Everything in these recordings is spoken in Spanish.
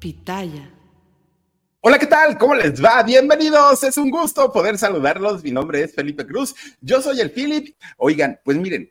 Pitaya. Hola, ¿qué tal? ¿Cómo les va? Bienvenidos. Es un gusto poder saludarlos. Mi nombre es Felipe Cruz. Yo soy el Philip. Oigan, pues miren,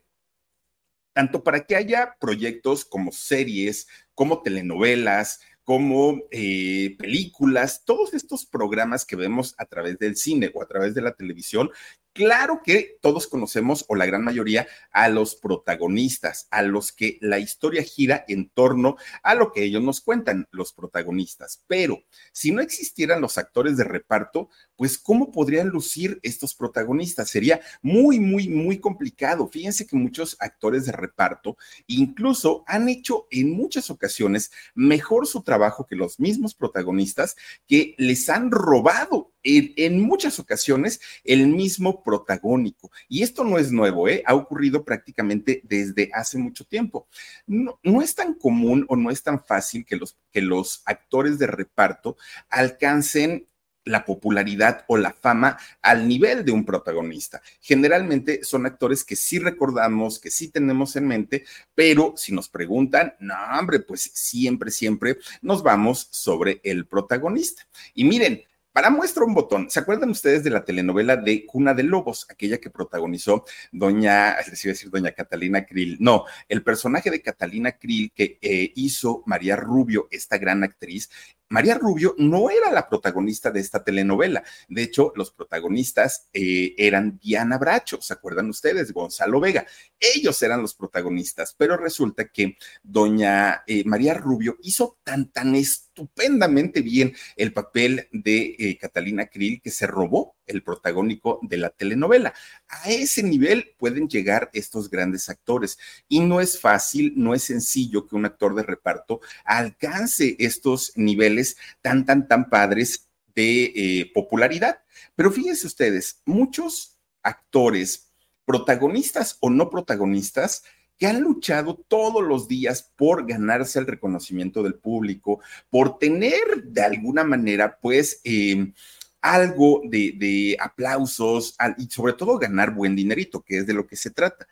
tanto para que haya proyectos como series, como telenovelas, como eh, películas, todos estos programas que vemos a través del cine o a través de la televisión, Claro que todos conocemos, o la gran mayoría, a los protagonistas, a los que la historia gira en torno a lo que ellos nos cuentan, los protagonistas. Pero si no existieran los actores de reparto, pues ¿cómo podrían lucir estos protagonistas? Sería muy, muy, muy complicado. Fíjense que muchos actores de reparto incluso han hecho en muchas ocasiones mejor su trabajo que los mismos protagonistas que les han robado en, muchas ocasiones el mismo protagónico. Y esto no es nuevo, ¿eh? ha ocurrido prácticamente desde hace mucho tiempo. No, es tan común o no es tan fácil que los, que los actores de reparto alcancen la popularidad o la fama al nivel de un protagonista. Generalmente son actores que sí recordamos, que sí tenemos en mente, pero si nos preguntan, no, hombre, pues siempre, siempre nos vamos sobre el protagonista. Y miren, para muestra un botón, ¿se acuerdan ustedes de la telenovela de Cuna de Lobos, aquella que protagonizó doña, les iba a decir doña Catalina Krill? No, el personaje de Catalina Krill que eh, hizo María Rubio, esta gran actriz, María Rubio no era la protagonista de esta telenovela. De hecho, los protagonistas eh, eran Diana Bracho, ¿se acuerdan ustedes? Gonzalo Vega. Ellos eran los protagonistas, pero resulta que doña eh, María Rubio hizo tan, tan estupendamente bien el papel de eh, Catalina Krill que se robó el protagónico de la telenovela. A ese nivel pueden llegar estos grandes actores y no es fácil, no es sencillo que un actor de reparto alcance estos niveles tan, tan, tan padres de eh, popularidad. Pero fíjense ustedes, muchos actores, protagonistas o no protagonistas, que han luchado todos los días por ganarse el reconocimiento del público, por tener de alguna manera, pues, eh, algo de, aplausos y sobre todo ganar buen dinerito, que es de lo que se trata.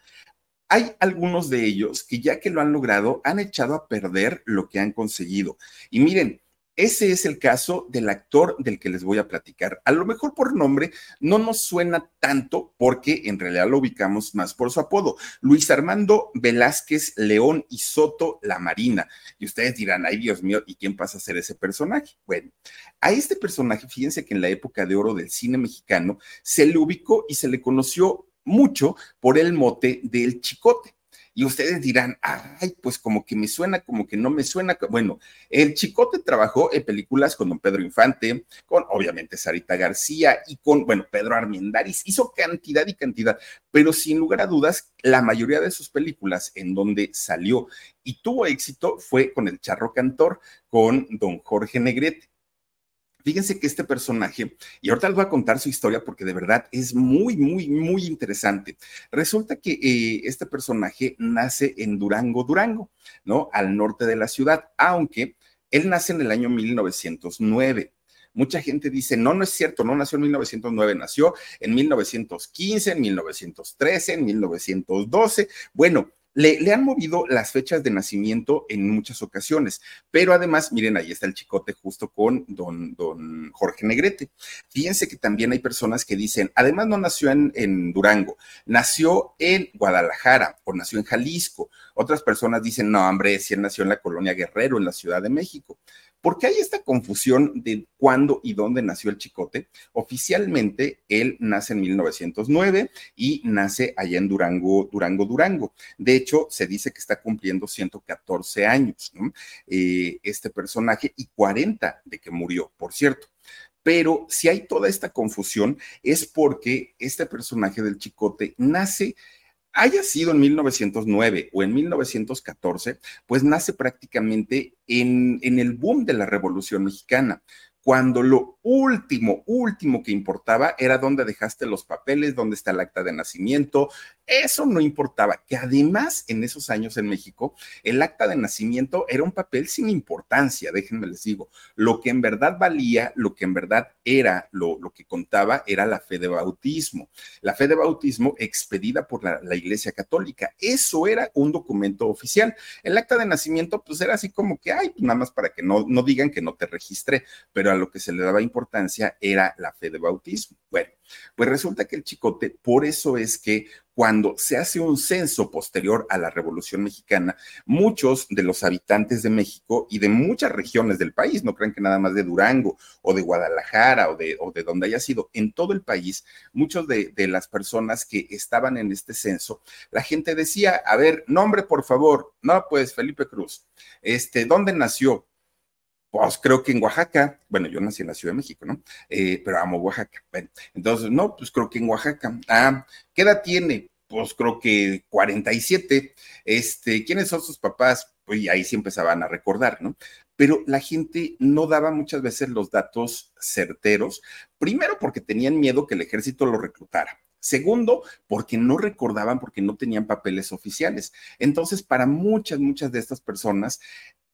Hay algunos de ellos que ya que lo han logrado, han echado a perder lo que han conseguido. Y miren, ese es el caso del actor del que les voy a platicar. A lo mejor por nombre no nos suena tanto porque en realidad lo ubicamos más por su apodo. Luis Armando Velázquez León y Soto La Marina. Y ustedes dirán, ay Dios mío, ¿y quién pasa a ser ese personaje? Bueno, a este personaje, fíjense que en la época de oro del cine mexicano se le ubicó y se le conoció mucho por el mote del chicote. Y ustedes dirán, ay, pues como que me suena, como que no me suena. Bueno, el Chicote trabajó en películas con don Pedro Infante, con obviamente Sarita García y con, bueno, Pedro Armendáriz. Hizo cantidad y cantidad, pero sin lugar a dudas, la mayoría de sus películas en donde salió y tuvo éxito fue con El Charro Cantor, con don Jorge Negrete. Fíjense que este personaje, y ahorita les voy a contar su historia porque de verdad es muy, muy, muy interesante. Resulta que eh, este personaje nace en Durango, Durango, ¿no? Al norte de la ciudad, aunque él nace en el año 1909. Mucha gente dice, no, no es cierto, no nació en 1909, nació en 1915, en 1913, en 1912. Bueno, le, han movido las fechas de nacimiento en muchas ocasiones, pero además, miren, ahí está el chicote justo con don, don Jorge Negrete. Fíjense que también hay personas que dicen, además no nació en, en Durango, nació en Guadalajara o nació en Jalisco. Otras personas dicen, no, hombre, si él nació en la colonia Guerrero, en la Ciudad de México. ¿Por qué hay esta confusión de cuándo y dónde nació el chicote? Oficialmente, él nace en 1909 y nace allá en Durango, Durango, Durango. De hecho, se dice que está cumpliendo 114 años, ¿no? Eh, este personaje y 40 de que murió, por cierto. Pero si hay toda esta confusión es porque este personaje del chicote nace haya sido en 1909 o en 1914, pues nace prácticamente en, en el boom de la Revolución Mexicana cuando lo último, último que importaba era dónde dejaste los papeles, dónde está el acta de nacimiento, eso no importaba, que además en esos años en México el acta de nacimiento era un papel sin importancia, déjenme les digo, lo que en verdad valía, lo que en verdad era, lo, lo que contaba era la fe de bautismo, la fe de bautismo expedida por la, Iglesia Católica, eso era un documento oficial. El acta de nacimiento pues era así como que, ay, pues nada más para que no, no digan que no te registré, pero lo que se le daba importancia era la fe de bautismo. Bueno, pues resulta que el chicote, por eso es que cuando se hace un censo posterior a la Revolución Mexicana, muchos de los habitantes de México y de muchas regiones del país, no crean que nada más de Durango o de Guadalajara o de, donde haya sido, en todo el país, muchos de, de las personas que estaban en este censo, la gente decía, a ver, nombre por favor, no, pues Felipe Cruz, este, ¿dónde nació? Pues creo que en Oaxaca, bueno, yo nací en la Ciudad de México, ¿no? Eh, pero amo Oaxaca. Bueno, entonces, no, pues creo que en Oaxaca. Ah, ¿qué edad tiene? Pues creo que 47. Este, ¿quiénes son sus papás? Pues ahí sí empezaban a recordar, ¿no? Pero la gente no daba muchas veces los datos certeros, primero porque tenían miedo que el ejército lo reclutara. Segundo, porque no recordaban, porque no tenían papeles oficiales. Entonces, para muchas, muchas de estas personas,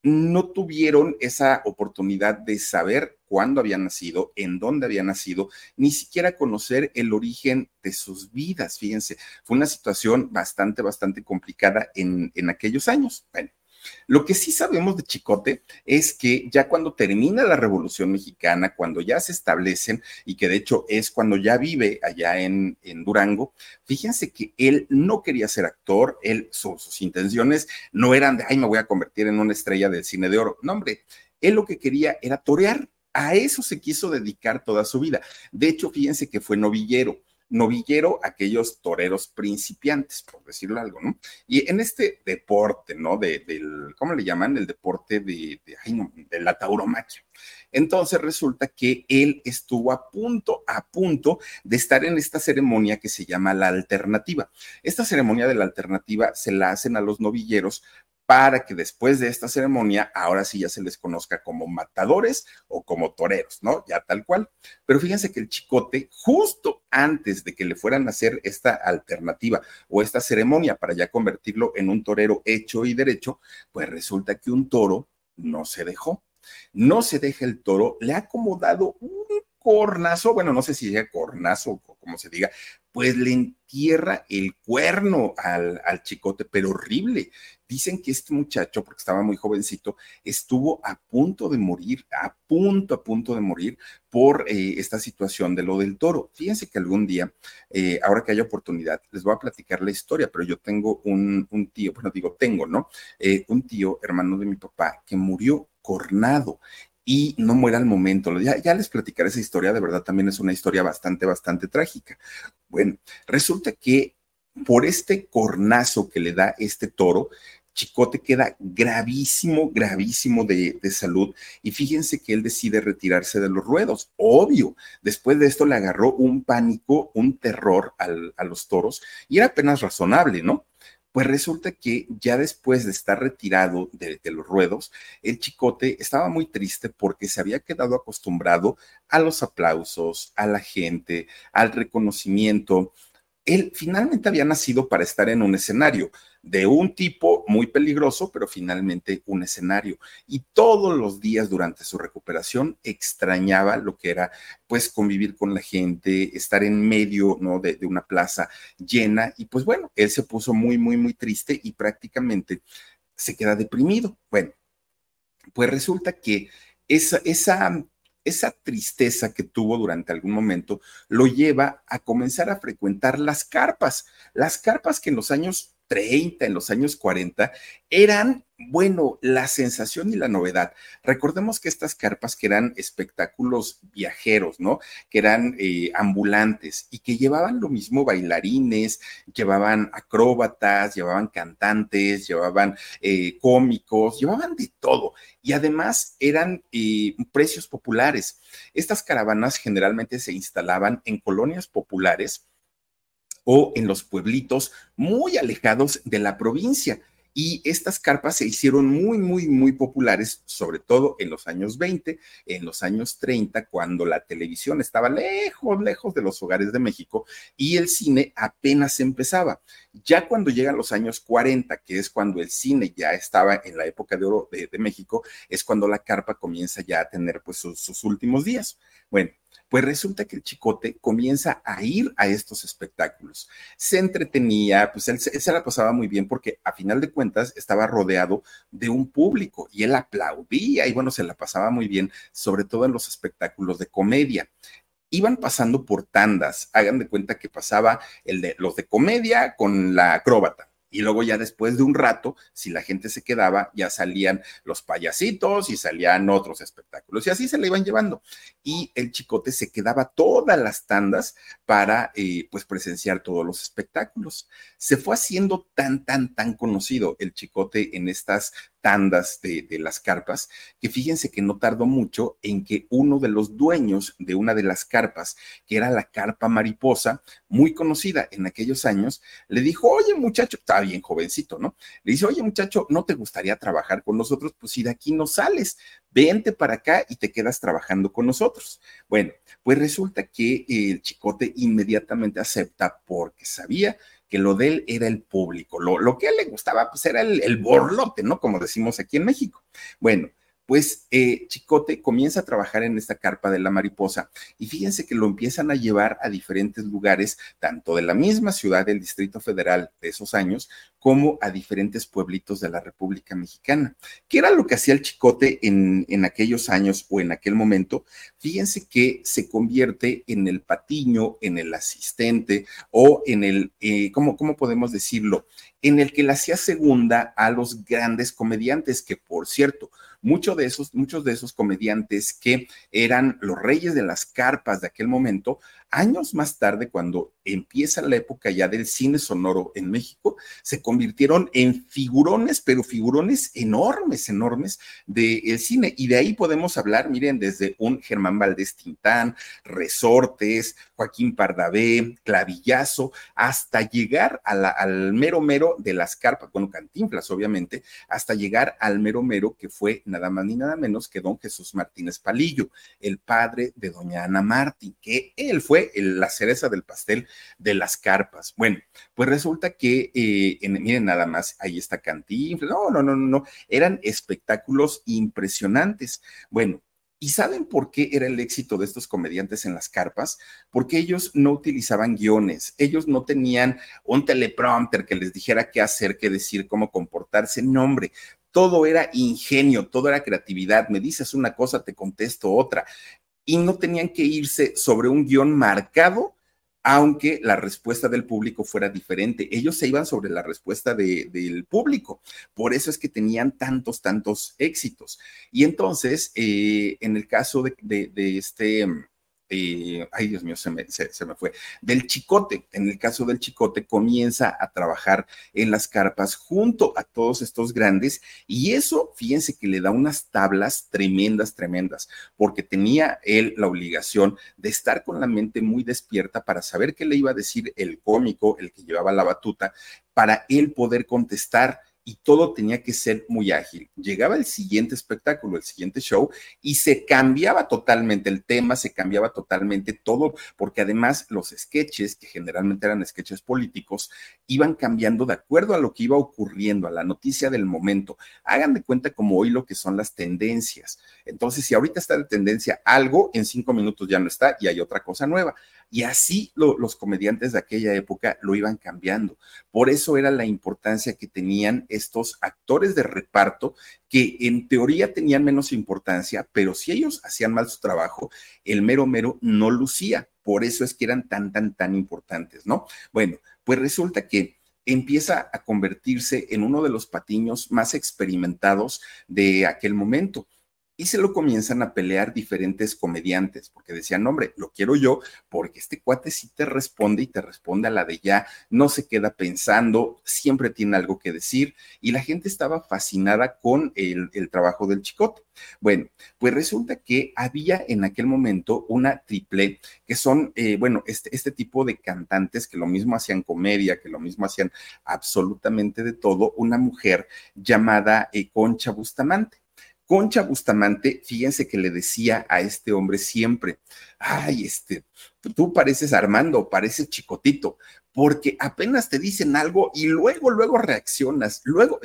no tuvieron esa oportunidad de saber cuándo había nacido, en dónde había nacido, ni siquiera conocer el origen de sus vidas. Fíjense, fue una situación bastante, bastante complicada en, en aquellos años. Bueno, lo que sí sabemos de Chicote es que ya cuando termina la Revolución Mexicana, cuando ya se establecen y que de hecho es cuando ya vive allá en, Durango, fíjense que él no quería ser actor, él, sus intenciones no eran de, ay, me voy a convertir en una estrella del cine de oro. No, hombre, él lo que quería era torear. A eso se quiso dedicar toda su vida. De hecho, fíjense que fue novillero novillero aquellos toreros principiantes, por decirlo algo, ¿no? Y en este deporte, ¿no? De, del, ¿cómo le llaman? El deporte de, ay, no, de la tauromaquia. Entonces resulta que él estuvo a punto, a punto de estar en esta ceremonia que se llama la alternativa. Esta ceremonia de la alternativa se la hacen a los novilleros para que después de esta ceremonia, ahora sí ya se les conozca como matadores o como toreros, ¿no? Ya tal cual. Pero fíjense que el chicote, justo antes de que le fueran a hacer esta alternativa o esta ceremonia para ya convertirlo en un torero hecho y derecho, pues resulta que un toro no se dejó. No se deja el toro, le ha acomodado un cornazo, bueno, no sé si sea cornazo o como se diga, pues le entierra el cuerno al, al, chicote, pero horrible. Dicen que este muchacho, porque estaba muy jovencito, estuvo a punto de morir, a punto, a punto de morir por eh, esta situación de lo del toro. Fíjense que algún día, eh, ahora que haya oportunidad, les voy a platicar la historia, pero yo tengo un, un tío, bueno, digo, tengo, ¿no? Eh, un tío, hermano de mi papá, que murió cornado y no muera al momento. Ya, ya, les platicaré esa historia, de verdad también es una historia bastante, bastante trágica. Bueno, resulta que por este cornazo que le da este toro, Chicote queda gravísimo, gravísimo de, salud y fíjense que él decide retirarse de los ruedos. Obvio, después de esto le agarró un pánico, un terror a los toros y era apenas razonable, ¿no? Pues resulta que ya después de estar retirado de, los ruedos, el chicote estaba muy triste porque se había quedado acostumbrado a los aplausos, a la gente, al reconocimiento. Él finalmente había nacido para estar en un escenario de un tipo muy peligroso, pero finalmente un escenario. Y todos los días durante su recuperación extrañaba lo que era, pues, convivir con la gente, estar en medio, ¿no? De, una plaza llena. Y pues bueno, él se puso muy, muy, muy triste y prácticamente se queda deprimido. Bueno, pues resulta que esa, esa esa tristeza que tuvo durante algún momento lo lleva a comenzar a frecuentar las carpas, las carpas que en los años 30, en los años 40, eran, bueno, la sensación y la novedad. Recordemos que estas carpas que eran espectáculos viajeros, ¿no? Que eran eh, ambulantes y que llevaban lo mismo bailarines, llevaban acróbatas, llevaban cantantes, llevaban eh, cómicos, llevaban de todo. Y además eran eh, precios populares. Estas caravanas generalmente se instalaban en colonias populares o en los pueblitos muy alejados de la provincia. Y estas carpas se hicieron muy, muy, muy populares, sobre todo en los años 20, en los años 30, cuando la televisión estaba lejos, lejos de los hogares de México y el cine apenas empezaba. Ya cuando llegan los años 40, que es cuando el cine ya estaba en la época de oro de, México, es cuando la carpa comienza ya a tener pues sus, sus últimos días. Bueno, pues resulta que el chicote comienza a ir a estos espectáculos. Se entretenía, pues él, se la pasaba muy bien porque a final de cuentas estaba rodeado de un público y él aplaudía y bueno, se la pasaba muy bien, sobre todo en los espectáculos de comedia iban pasando por tandas. Hagan de cuenta que pasaba el de los de comedia con la acróbata. Y luego ya después de un rato, si la gente se quedaba, ya salían los payasitos y salían otros espectáculos. Y así se le iban llevando. Y el chicote se quedaba todas las tandas para eh, pues presenciar todos los espectáculos. Se fue haciendo tan, tan, tan conocido el chicote en estas tandas de, las carpas, que fíjense que no tardó mucho en que uno de los dueños de una de las carpas, que era la carpa mariposa, muy conocida en aquellos años, le dijo, oye muchacho, estaba bien jovencito, ¿no? Le dice, oye muchacho, ¿no te gustaría trabajar con nosotros? Pues si de aquí no sales, vente para acá y te quedas trabajando con nosotros. Bueno, pues resulta que el chicote inmediatamente acepta porque sabía que lo de él era el público, lo, lo que a él le gustaba, pues era el, el borlote, ¿no? Como decimos aquí en México. Bueno, pues eh, Chicote comienza a trabajar en esta carpa de la mariposa y fíjense que lo empiezan a llevar a diferentes lugares, tanto de la misma ciudad del Distrito Federal de esos años, como a diferentes pueblitos de la República Mexicana. ¿Qué era lo que hacía el Chicote en, aquellos años o en aquel momento? Fíjense que se convierte en el patiño, en el asistente o en el, eh, ¿cómo, ¿cómo podemos decirlo? En el que le hacía segunda a los grandes comediantes, que por cierto, muchos de esos, muchos de esos comediantes que eran los reyes de las carpas de aquel momento, años más tarde, cuando empieza la época ya del cine sonoro en México, se convirtieron en figurones, pero figurones enormes, enormes del cine. Y de ahí podemos hablar, miren, desde un Germán Valdés Tintán, Resortes, Joaquín Pardavé, Clavillazo, hasta llegar al mero mero de las carpas, bueno, Cantinflas, obviamente, hasta llegar al mero mero que fue nada más ni nada menos que don Jesús Martínez Palillo, el padre de doña Ana Martín, que él fue la cereza del pastel de las carpas. Bueno, pues resulta que, eh, miren nada más, ahí está Cantinflas, no, no, no, no, eran espectáculos impresionantes. Bueno, ¿Y saben por qué era el éxito de estos comediantes en las carpas? Porque ellos no utilizaban guiones, ellos no tenían un teleprompter que les dijera qué hacer, qué decir, cómo comportarse. No, hombre, todo era ingenio, todo era creatividad. Me dices una cosa, te contesto otra y no tenían que irse sobre un guion marcado, aunque la respuesta del público fuera diferente. Ellos se iban sobre la respuesta del público. Por eso es que tenían tantos, tantos éxitos. Y entonces, eh, en el caso de, de este ay Dios mío, se me, se, me, fue, del chicote. En el caso del chicote, comienza a trabajar en las carpas junto a todos estos grandes y eso, fíjense que le da unas tablas tremendas, tremendas, porque tenía él la obligación de estar con la mente muy despierta para saber qué le iba a decir el cómico, el que llevaba la batuta, para él poder contestar y todo tenía que ser muy ágil. Llegaba el siguiente espectáculo, el siguiente show, y se cambiaba totalmente el tema, se cambiaba totalmente todo, porque además los sketches, que generalmente eran sketches políticos, iban cambiando de acuerdo a lo que iba ocurriendo, a la noticia del momento. Hagan de cuenta como hoy lo que son las tendencias. Entonces, si ahorita está de tendencia algo, en cinco minutos ya no está y hay otra cosa nueva. Y así los comediantes de aquella época lo iban cambiando. Por eso era la importancia que tenían estos actores de reparto que en teoría tenían menos importancia, pero si ellos hacían mal su trabajo, el mero mero no lucía. Por eso es que eran tan, tan, tan importantes, ¿no? Bueno, pues resulta que empieza a convertirse en uno de los patiños más experimentados de aquel momento y se lo comienzan a pelear diferentes comediantes, porque decían, hombre, lo quiero yo, porque este cuate sí te responde y te responde a la de ya, no se queda pensando, siempre tiene algo que decir, y la gente estaba fascinada con el, trabajo del chicote. Bueno, pues resulta que había en aquel momento una triple, que son, eh, bueno, este, este tipo de cantantes que lo mismo hacían comedia, que lo mismo hacían absolutamente de todo, una mujer llamada eh, Concha Bustamante. Concha Bustamante, fíjense que le decía a este hombre siempre, ay, este, tú pareces Armando, pareces Chicotito, porque apenas te dicen algo y luego, luego reaccionas, luego,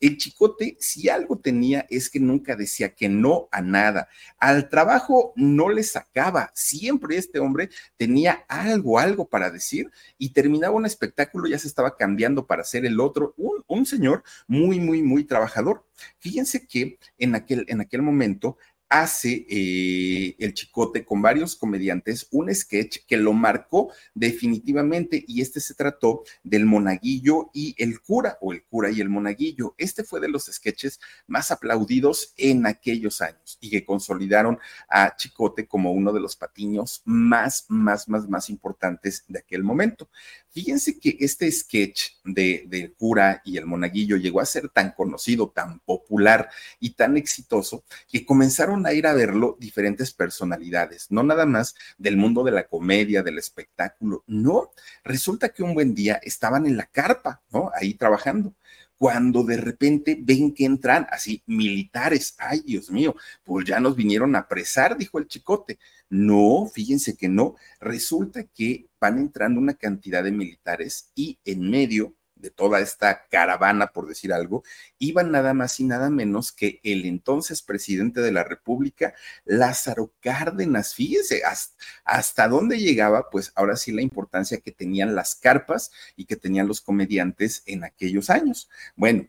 el chicote, si algo tenía, es que nunca decía que no a nada. Al trabajo no le sacaba. Siempre este hombre tenía algo, algo para decir y terminaba un espectáculo, ya se estaba cambiando para ser el otro. Un, un señor muy, muy, muy trabajador. Fíjense que en aquel, en aquel momento hace eh, el Chicote con varios comediantes un sketch que lo marcó definitivamente y este se trató del monaguillo y el cura o el cura y el monaguillo. Este fue de los sketches más aplaudidos en aquellos años y que consolidaron a Chicote como uno de los patiños más, más, más, más importantes de aquel momento. Fíjense que este sketch de, del cura y el monaguillo llegó a ser tan conocido, tan popular y tan exitoso que comenzaron a ir a verlo diferentes personalidades, no nada más del mundo de la comedia, del espectáculo, no, resulta que un buen día estaban en la carpa, ¿no? Ahí trabajando cuando de repente ven que entran así militares. Ay, Dios mío, pues ya nos vinieron a apresar, dijo el chicote. No, fíjense que no. Resulta que van entrando una cantidad de militares y en medio de toda esta caravana, por decir algo, iban nada más y nada menos que el entonces presidente de la República, Lázaro Cárdenas. Fíjense hasta, hasta, dónde llegaba, pues ahora sí la importancia que tenían las carpas y que tenían los comediantes en aquellos años. Bueno,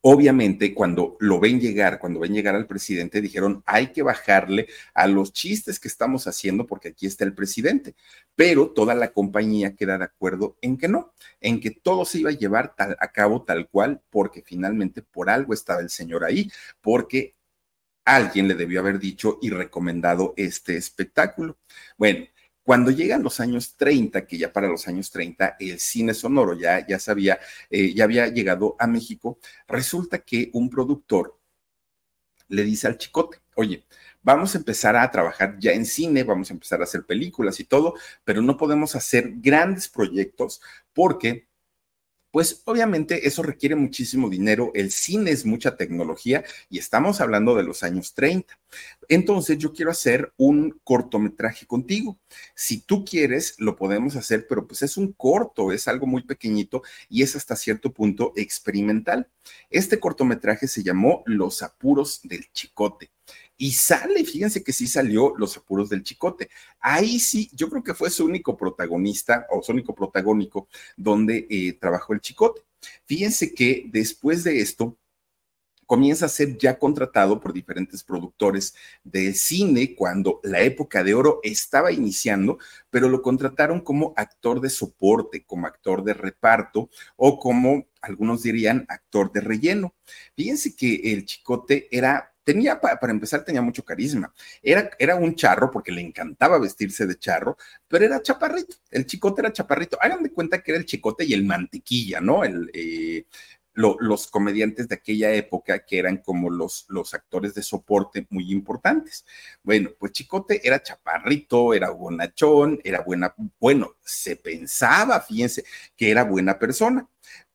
Obviamente, cuando lo ven llegar, cuando ven llegar al presidente, dijeron, hay que bajarle a los chistes que estamos haciendo porque aquí está el presidente. Pero toda la compañía queda de acuerdo en que no, en que todo se iba a llevar a cabo tal cual, porque finalmente por algo estaba el señor ahí, porque alguien le debió haber dicho y recomendado este espectáculo. Bueno, cuando llegan los años 30, que ya para los años 30 el cine sonoro ya, ya sabía, eh, ya había llegado a México, resulta que un productor le dice al chicote, oye, vamos a empezar a trabajar ya en cine, vamos a empezar a hacer películas y todo, pero no podemos hacer grandes proyectos porque pues obviamente eso requiere muchísimo dinero, el cine es mucha tecnología y estamos hablando de los años 30. Entonces yo quiero hacer un cortometraje contigo. Si tú quieres, lo podemos hacer, pero pues es un corto, es algo muy pequeñito y es hasta cierto punto experimental. Este cortometraje se llamó Los apuros del chicote. Y sale, fíjense que sí salió Los apuros del chicote. Ahí sí, yo creo que fue su único protagonista o su único protagónico donde eh, trabajó el chicote. Fíjense que después de esto, comienza a ser ya contratado por diferentes productores de cine cuando la época de oro estaba iniciando, pero lo contrataron como actor de soporte, como actor de reparto o como algunos dirían actor de relleno. Fíjense que el chicote era tenía, para empezar, tenía mucho carisma. Era, era un charro porque le encantaba vestirse de charro, pero era chaparrito. El chicote era chaparrito. Hagan de cuenta que era el chicote y el mantequilla, ¿no? Eh, los comediantes de aquella época que eran como los, los actores de soporte muy importantes. Bueno, pues Chicote era chaparrito, era bonachón, era buena, bueno, se pensaba, fíjense, que era buena persona.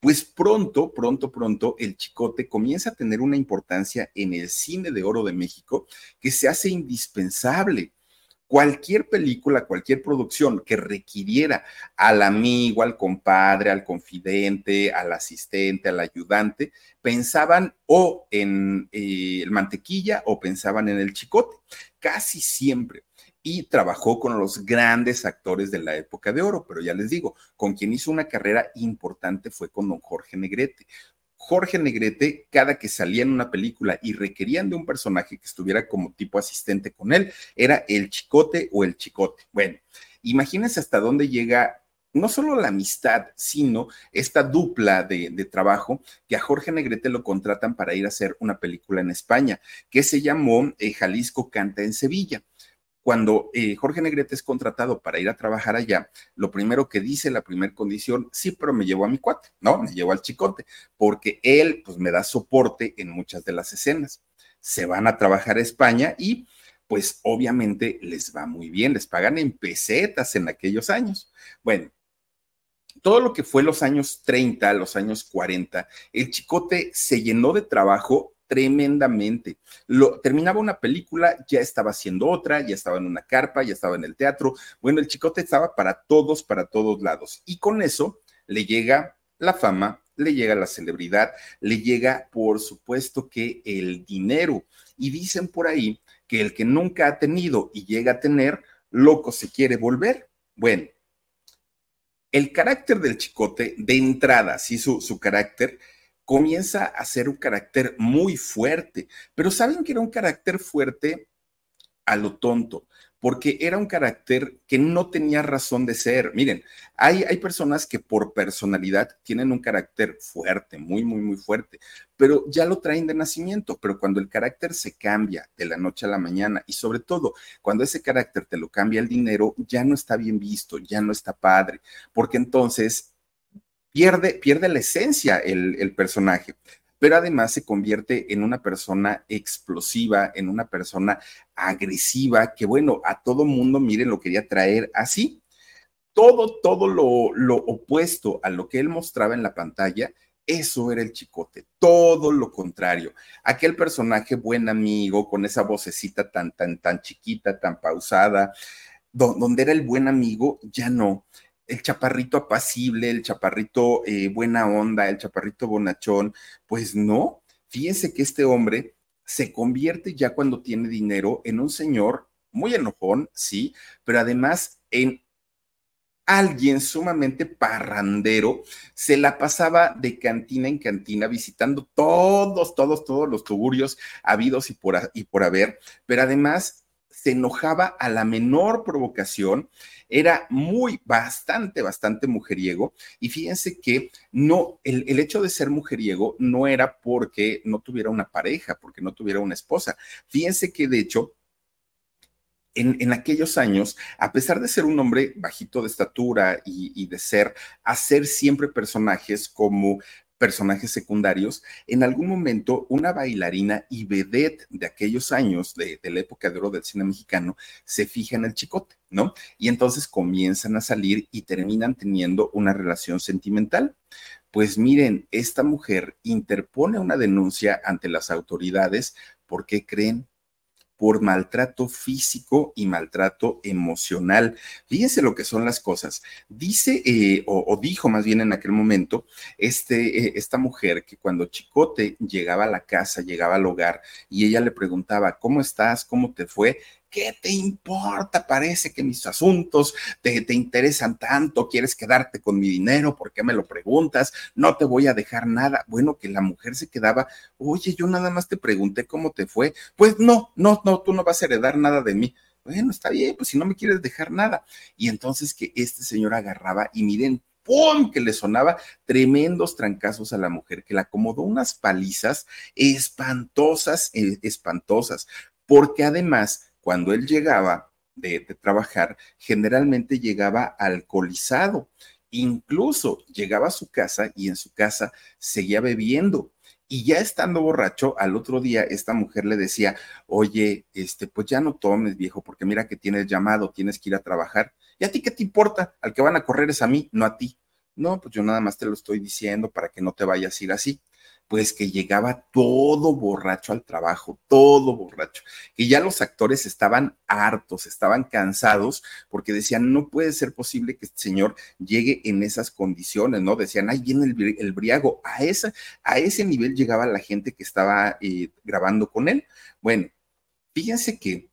Pues pronto, pronto, pronto, el Chicote comienza a tener una importancia en el cine de oro de México que se hace indispensable cualquier película, cualquier producción que requiriera al amigo, al compadre, al confidente, al asistente, al ayudante, pensaban o en eh, el mantequilla o pensaban en el chicote, casi siempre. Y trabajó con los grandes actores de la época de oro, pero ya les digo, con quien hizo una carrera importante fue con don Jorge Negrete. Jorge Negrete, cada que salía en una película y requerían de un personaje que estuviera como tipo asistente con él, era el chicote o el chicote. Bueno, imagínense hasta dónde llega no solo la amistad, sino esta dupla de, trabajo que a Jorge Negrete lo contratan para ir a hacer una película en España, que se llamó eh, Jalisco Canta en Sevilla. Cuando eh, Jorge Negrete es contratado para ir a trabajar allá, lo primero que dice, la primera condición, sí, pero me llevó a mi cuate, ¿no? Me llevó al chicote, porque él, pues, me da soporte en muchas de las escenas. Se van a trabajar a España y pues obviamente les va muy bien, les pagan en pesetas en aquellos años. Bueno, todo lo que fue los años 30, los años 40, el chicote se llenó de trabajo tremendamente. Lo, terminaba una película, ya estaba haciendo otra, ya estaba en una carpa, ya estaba en el teatro. Bueno, el chicote estaba para todos, para todos lados. Y con eso le llega la fama, le llega la celebridad, le llega, por supuesto, que el dinero. Y dicen por ahí que el que nunca ha tenido y llega a tener, loco se quiere volver. Bueno, el carácter del chicote, de entrada, sí, su, su carácter, comienza a ser un carácter muy fuerte, pero saben que era un carácter fuerte a lo tonto porque era un carácter que no tenía razón de ser. Miren, hay, hay personas que por personalidad tienen un carácter fuerte, muy, muy, muy fuerte, pero ya lo traen de nacimiento, pero cuando el carácter se cambia de la noche a la mañana y sobre todo cuando ese carácter te lo cambia el dinero, ya no está bien visto, ya no está padre, porque entonces pierde, pierde la esencia el, el personaje pero además se convierte en una persona explosiva, en una persona agresiva, que bueno, a todo mundo, miren, lo quería traer así. Todo, todo lo, lo opuesto a lo que él mostraba en la pantalla, eso era el chicote, todo lo contrario. Aquel personaje buen amigo, con esa vocecita tan, tan, tan chiquita, tan pausada, donde era el buen amigo, ya no el chaparrito apacible, el chaparrito eh, buena onda, el chaparrito bonachón, pues no. Fíjense que este hombre se convierte ya cuando tiene dinero en un señor muy enojón, sí, pero además en alguien sumamente parrandero, se la pasaba de cantina en cantina visitando todos, todos, todos los tugurios habidos y por, y por haber, pero además se enojaba a la menor provocación, era muy, bastante, bastante mujeriego. Y fíjense que no, el, el, hecho de ser mujeriego no era porque no tuviera una pareja, porque no tuviera una esposa. Fíjense que de hecho, en, en, aquellos años, a pesar de ser un hombre bajito de estatura y, y, de ser, hacer siempre personajes como personajes secundarios, en algún momento una bailarina y vedette de aquellos años, de, la época de oro del cine mexicano, se fija en el chicote, ¿no? Y entonces comienzan a salir y terminan teniendo una relación sentimental. Pues miren, esta mujer interpone una denuncia ante las autoridades porque creen por maltrato físico y maltrato emocional. Fíjense lo que son las cosas. Dice, eh, o, dijo más bien en aquel momento, este, eh, esta mujer que cuando Chicote llegaba a la casa, llegaba al hogar y ella le preguntaba, ¿cómo estás? ¿Cómo te fue? ¿Qué te importa? Parece que mis asuntos te, te, interesan tanto, quieres quedarte con mi dinero, ¿por qué me lo preguntas? No te voy a dejar nada. Bueno, que la mujer se quedaba, oye, yo nada más te pregunté cómo te fue. Pues no, no, no, tú no vas a heredar nada de mí. Bueno, está bien, pues si no me quieres dejar nada. Y entonces que este señor agarraba y miren, ¡pum! que le sonaba tremendos trancazos a la mujer, que le acomodó unas palizas espantosas, eh, espantosas, porque además cuando él llegaba de, trabajar, generalmente llegaba alcoholizado. Incluso llegaba a su casa y en su casa seguía bebiendo. Y ya estando borracho, al otro día esta mujer le decía, oye, este, pues ya no tomes, viejo, porque mira que tienes llamado, tienes que ir a trabajar. ¿Y a ti qué te importa? Al que van a correr es a mí, no a ti. No, pues yo nada más te lo estoy diciendo para que no te vayas a ir así pues que llegaba todo borracho al trabajo, todo borracho, y ya los actores estaban hartos, estaban cansados, porque decían, no puede ser posible que este señor llegue en esas condiciones, ¿no? Decían, ahí viene el, el briago, a, a ese nivel llegaba la gente que estaba eh, grabando con él. Bueno, fíjense que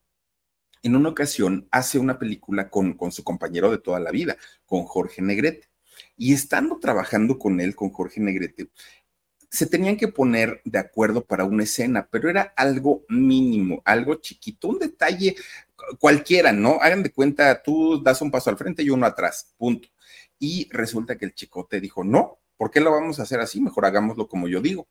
en una ocasión hace una película con, con su compañero de toda la vida, con Jorge Negrete. Y estando trabajando con él, con Jorge Negrete, se tenían que poner de acuerdo para una escena, pero era algo mínimo, algo chiquito, un detalle cualquiera, ¿no? Hagan de cuenta, tú das un paso al frente y uno atrás, punto. y resulta que el chicote dijo, no, ¿por qué lo vamos a hacer así? Mejor hagámoslo como yo digo.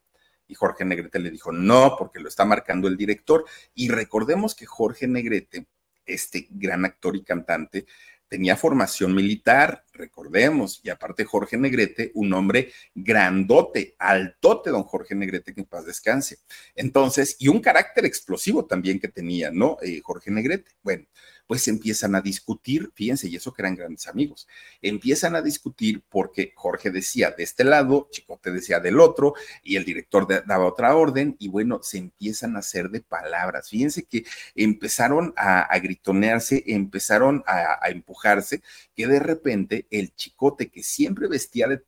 Y Jorge Negrete le dijo, no, porque lo está marcando el director. Y recordemos que Jorge Negrete, este gran actor y cantante, tenía formación militar, recordemos, y aparte Jorge Negrete, un hombre grandote, altote, don Jorge Negrete, que en paz descanse. Entonces, y un carácter explosivo también que tenía, ¿no? Eh, Jorge Negrete. Bueno, pues empiezan a discutir, fíjense, y eso que eran grandes amigos, empiezan a discutir porque Jorge decía de este lado, Chicote decía del otro, y el director daba otra orden, y bueno, se empiezan a hacer de palabras. Fíjense que empezaron a, gritonearse, empezaron a, empujarse, que de repente el Chicote, que siempre vestía de,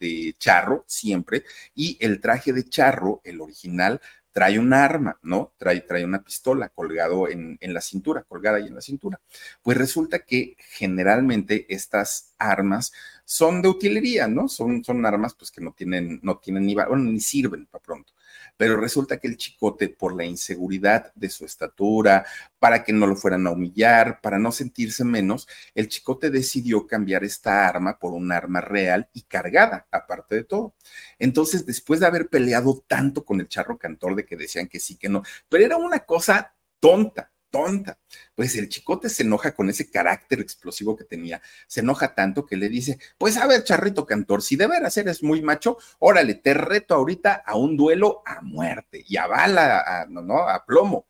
de charro, siempre, y el traje de charro, el original, trae un arma, ¿no? Trae, trae una pistola colgado en, en, la cintura, colgada ahí en la cintura. Pues resulta que generalmente estas armas son de utilería, ¿no? Son, son armas pues que no tienen, no tienen ni, bueno, ni sirven para pronto. Pero resulta que el chicote, por la inseguridad de su estatura, para que no lo fueran a humillar, para no sentirse menos, el chicote decidió cambiar esta arma por un arma real y cargada, aparte de todo. Entonces, después de haber peleado tanto con el charro cantor de que decían que sí, que no, pero era una cosa tonta, tonta. Pues el chicote se enoja con ese carácter explosivo que tenía, se enoja tanto que le dice, pues a ver, charrito cantor, si de veras eres muy macho, órale, te reto ahorita a un duelo a muerte y a bala, no, no, a plomo.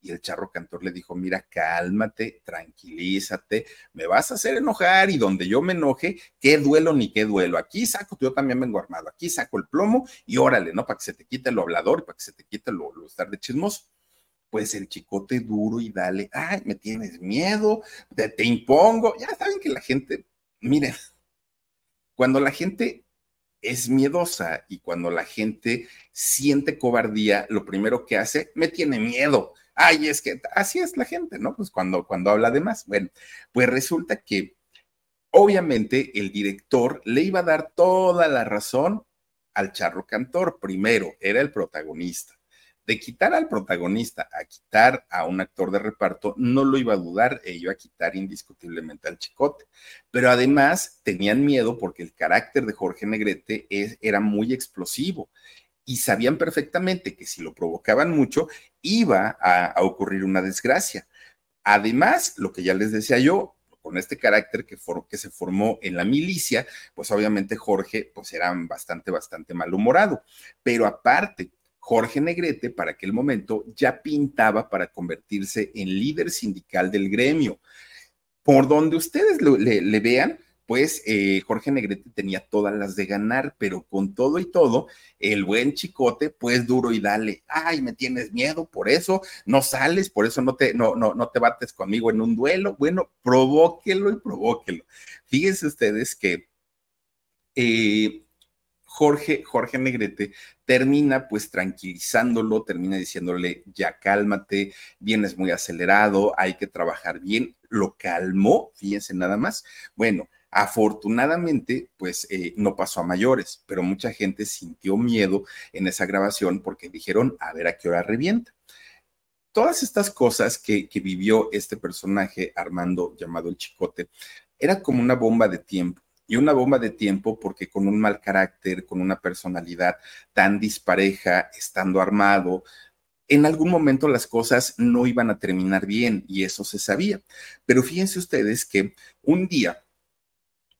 Y el charro cantor le dijo, mira, cálmate, tranquilízate, me vas a hacer enojar y donde yo me enoje, qué duelo ni qué duelo. Aquí saco, yo también vengo armado, aquí saco el plomo y órale, ¿no? Para que se te quite lo hablador, para que se te quite lo, lo estar de chismoso pues el chicote duro y dale, ay, me tienes miedo, te, impongo. Ya saben que la gente, miren, cuando la gente es miedosa y cuando la gente siente cobardía, lo primero que hace, me tiene miedo. Ay, es que así es la gente, ¿no? Pues cuando, cuando habla de más. Bueno, pues resulta que obviamente el director le iba a dar toda la razón al charro cantor. Primero, era el protagonista de quitar al protagonista a quitar a un actor de reparto, no lo iba a dudar, e iba a quitar indiscutiblemente al chicote. Pero además tenían miedo porque el carácter de Jorge Negrete era muy explosivo y sabían perfectamente que si lo provocaban mucho, iba a, ocurrir una desgracia. Además, lo que ya les decía yo, con este carácter que, que, se formó en la milicia, pues obviamente Jorge pues era bastante, bastante malhumorado. Pero aparte, Jorge Negrete, para aquel momento, ya pintaba para convertirse en líder sindical del gremio. Por donde ustedes le, vean, pues eh, Jorge Negrete tenía todas las de ganar, pero con todo y todo, el buen chicote, pues duro y dale, ay, me tienes miedo, por eso no sales, por eso no te, no, no, no te bates conmigo en un duelo. Bueno, provóquelo y provóquelo. Fíjense ustedes que eh, Jorge, Jorge Negrete termina pues tranquilizándolo, termina diciéndole, ya cálmate, vienes muy acelerado, hay que trabajar bien, lo calmó, fíjense nada más. Bueno, afortunadamente pues eh, no pasó a mayores, pero mucha gente sintió miedo en esa grabación porque dijeron, a ver a qué hora revienta todas estas cosas que, que, vivió este personaje, Armando, llamado el Chicote, era como una bomba de tiempo y una bomba de tiempo porque con un mal carácter, con una personalidad tan dispareja, estando armado, en algún momento las cosas no iban a terminar bien y eso se sabía. Pero fíjense ustedes que un día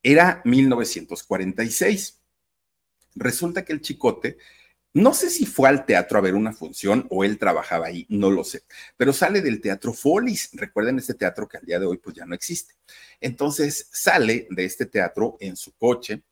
era 1946. Resulta que el chicote no sé si fue al teatro a ver una función o él trabajaba ahí, no lo sé, pero sale del Teatro Folis. Recuerden este teatro que al día de hoy pues ya no existe. Entonces sale de este teatro en su coche,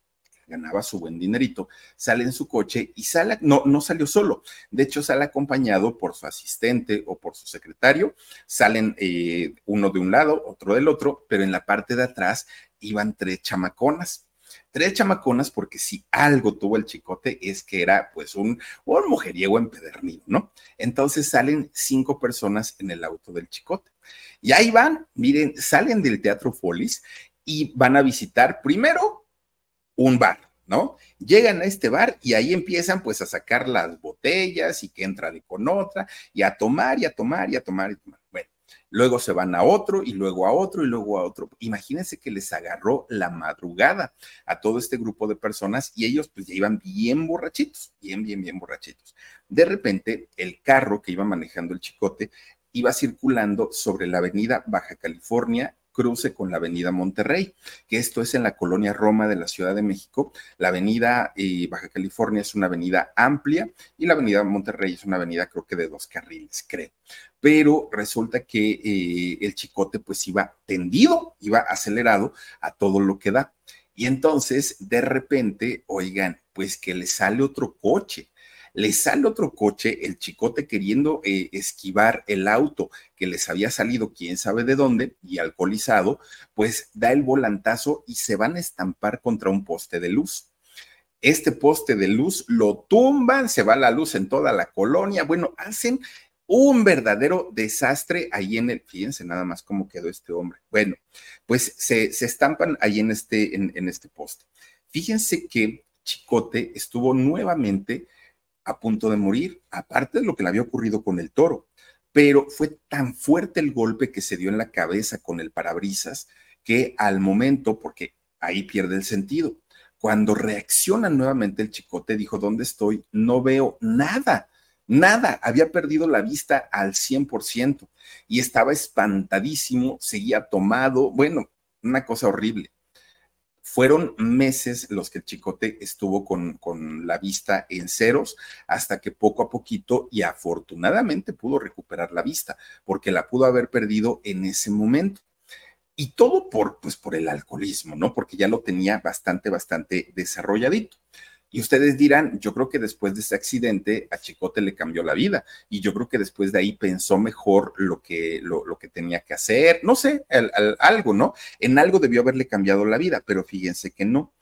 ganaba su buen dinerito, sale en su coche y sale, no, no salió solo, de hecho sale acompañado por su asistente o por su secretario, salen eh, uno de un lado, otro del otro, pero en la parte de atrás iban tres chamaconas Tres chamaconas porque si algo tuvo el chicote es que era pues un, un mujeriego empedernido, ¿no? Entonces salen cinco personas en el auto del chicote. Y ahí van, miren, salen del Teatro Folis y van a visitar primero un bar, ¿no? Llegan a este bar y ahí empiezan pues a sacar las botellas y que entra de con otra y a tomar y a tomar y a tomar y a tomar. Luego se van a otro y luego a otro y luego a otro. Imagínense que les agarró la madrugada a todo este grupo de personas y ellos pues ya iban bien borrachitos, bien, bien, bien borrachitos. De repente, el carro que iba manejando el chicote iba circulando sobre la avenida Baja California cruce con la avenida Monterrey, que esto es en la colonia Roma de la Ciudad de México. La avenida eh, Baja California es una avenida amplia y la avenida Monterrey es una avenida creo que de dos carriles, creo. Pero resulta que eh, el chicote pues iba tendido, iba acelerado a todo lo que da. Y entonces, de repente, oigan, pues que le sale otro coche le sale otro coche, el chicote queriendo eh, esquivar el auto que les había salido quién sabe de dónde y alcoholizado, pues da el volantazo y se van a estampar contra un poste de luz. Este poste de luz lo tumban, se va la luz en toda la colonia, bueno, hacen un verdadero desastre ahí en el, fíjense nada más cómo quedó este hombre. Bueno, pues se, estampan ahí en este, en este poste. Fíjense que Chicote estuvo nuevamente a punto de morir, aparte de lo que le había ocurrido con el toro. Pero fue tan fuerte el golpe que se dio en la cabeza con el parabrisas que al momento, porque ahí pierde el sentido, cuando reacciona nuevamente el chicote, dijo, ¿dónde estoy? No veo nada, nada, había perdido la vista al 100% y estaba espantadísimo, seguía tomado, bueno, una cosa horrible. Fueron meses los que el chicote estuvo con, con, la vista en ceros hasta que poco a poquito y afortunadamente pudo recuperar la vista, porque la pudo haber perdido en ese momento. Y todo por, pues, por el alcoholismo, ¿no? Porque ya lo tenía bastante, bastante desarrolladito. Y ustedes dirán, yo creo que después de ese accidente a Chicote le cambió la vida y yo creo que después de ahí pensó mejor lo que, lo, que tenía que hacer, no sé, algo, ¿no? En algo debió haberle cambiado la vida, pero fíjense que no.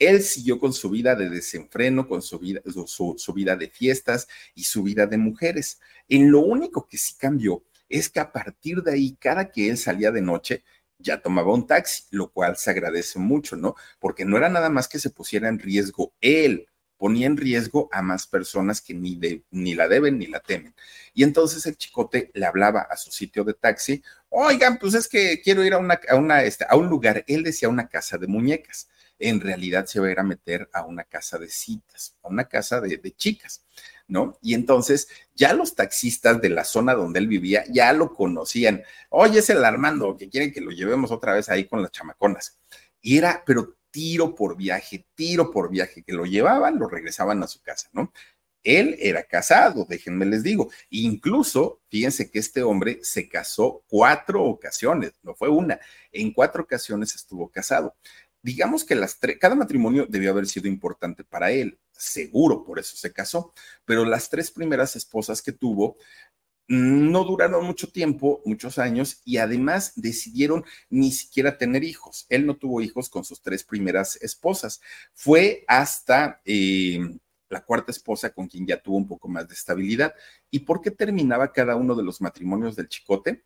Él siguió con su vida de desenfreno, con su vida, su vida de fiestas y su vida de mujeres. En lo único que sí cambió es que a partir de ahí, cada que él salía de noche, ya tomaba un taxi, lo cual se agradece mucho, ¿no? Porque no era nada más que se pusiera en riesgo él, ponía en riesgo a más personas que ni, de, ni la deben ni la temen. Y entonces el chicote le hablaba a su sitio de taxi, oigan, pues es que quiero ir a, una, a, una, este, a un lugar, él decía una casa de muñecas, en realidad se va a ir a meter a una casa de citas, a una casa de, de chicas. ¿no? Y entonces ya los taxistas de la zona donde él vivía ya lo conocían. Oye, es el Armando, que quieren que lo llevemos otra vez ahí con las chamaconas. Y era, pero tiro por viaje, tiro por viaje, que lo llevaban, lo regresaban a su casa, ¿no? Él era casado, déjenme les digo. Incluso, fíjense que este hombre se casó cuatro ocasiones, no fue una, en cuatro ocasiones estuvo casado. Digamos que las cada matrimonio debió haber sido importante para él seguro, por eso se casó. Pero las tres primeras esposas que tuvo no duraron mucho tiempo, muchos años, y además decidieron ni siquiera tener hijos. Él no tuvo hijos con sus tres primeras esposas. Fue hasta eh, la cuarta esposa con quien ya tuvo un poco más de estabilidad. ¿Y por qué terminaba cada uno de los matrimonios del chicote?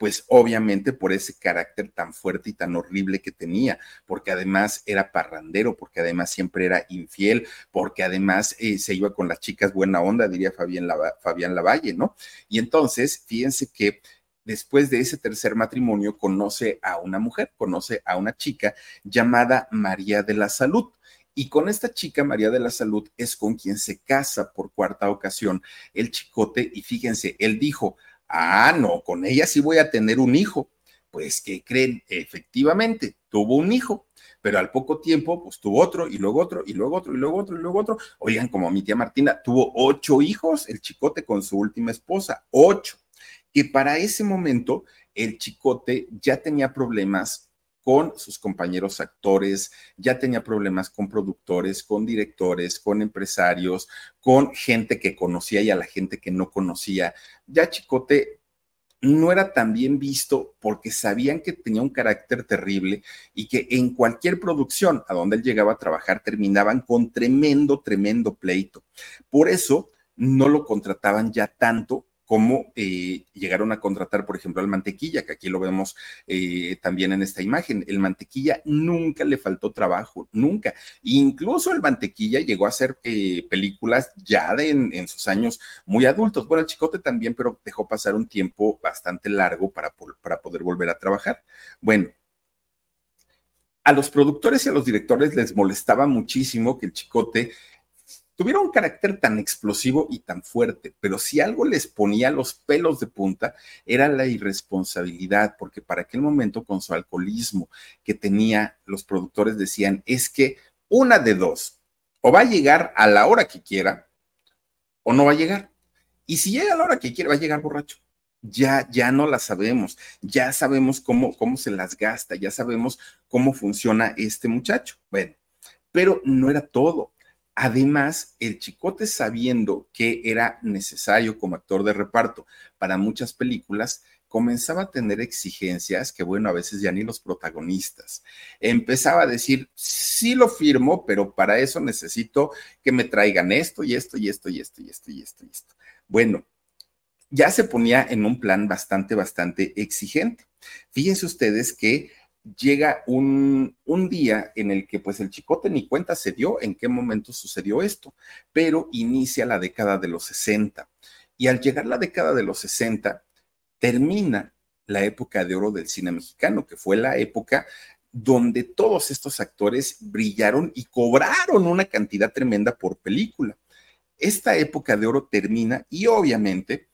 Pues obviamente por ese carácter tan fuerte y tan horrible que tenía, porque además era parrandero, porque además siempre era infiel, porque además eh, se iba con las chicas buena onda, diría Fabián, Fabián Lavalle, ¿no? Y entonces, fíjense que después de ese tercer matrimonio conoce a una mujer, conoce a una chica llamada María de la Salud. Y con esta chica, María de la Salud, es con quien se casa por cuarta ocasión el chicote. Y fíjense, él dijo, Ah, no, con ella sí voy a tener un hijo. Pues, ¿qué creen? Efectivamente, tuvo un hijo, pero al poco tiempo, pues tuvo otro, y luego otro, y luego otro, y luego otro, y luego otro. Oigan, como mi tía Martina, tuvo ocho hijos, el chicote con su última esposa, ocho. Que para ese momento, el chicote ya tenía problemas con sus compañeros actores, ya tenía problemas con productores, con directores, con empresarios, con gente que conocía y a la gente que no conocía. Ya Chicote no era tan bien visto porque sabían que tenía un carácter terrible y que en cualquier producción a donde él llegaba a trabajar terminaban con tremendo, tremendo pleito. Por eso no lo contrataban ya tanto cómo eh, llegaron a contratar, por ejemplo, al mantequilla, que aquí lo vemos eh, también en esta imagen. El mantequilla nunca le faltó trabajo, nunca. Incluso el mantequilla llegó a hacer eh, películas ya en, sus años muy adultos. Bueno, el chicote también, pero dejó pasar un tiempo bastante largo para, para poder volver a trabajar. Bueno, a los productores y a los directores les molestaba muchísimo que el chicote tuviera un carácter tan explosivo y tan fuerte, pero si algo les ponía los pelos de punta era la irresponsabilidad, porque para aquel momento con su alcoholismo que tenía, los productores decían, es que una de dos, o va a llegar a la hora que quiera, o no va a llegar. Y si llega a la hora que quiere, va a llegar borracho. Ya, ya no la sabemos, ya sabemos cómo, cómo se las gasta, ya sabemos cómo funciona este muchacho. Bueno, pero no era todo Además, el Chicote sabiendo que era necesario como actor de reparto para muchas películas, comenzaba a tener exigencias que, bueno, a veces ya ni los protagonistas. Empezaba a decir, sí lo firmo, pero para eso necesito que me traigan esto y esto y esto y esto y esto y esto y esto. Bueno, ya se ponía en un plan bastante, bastante exigente. Fíjense ustedes que llega un, un, día en el que pues el chicote ni cuenta se dio en qué momento sucedió esto, pero inicia la década de los 60. Y al llegar la década de los 60, termina la época de oro del cine mexicano, que fue la época donde todos estos actores brillaron y cobraron una cantidad tremenda por película. Esta época de oro termina y obviamente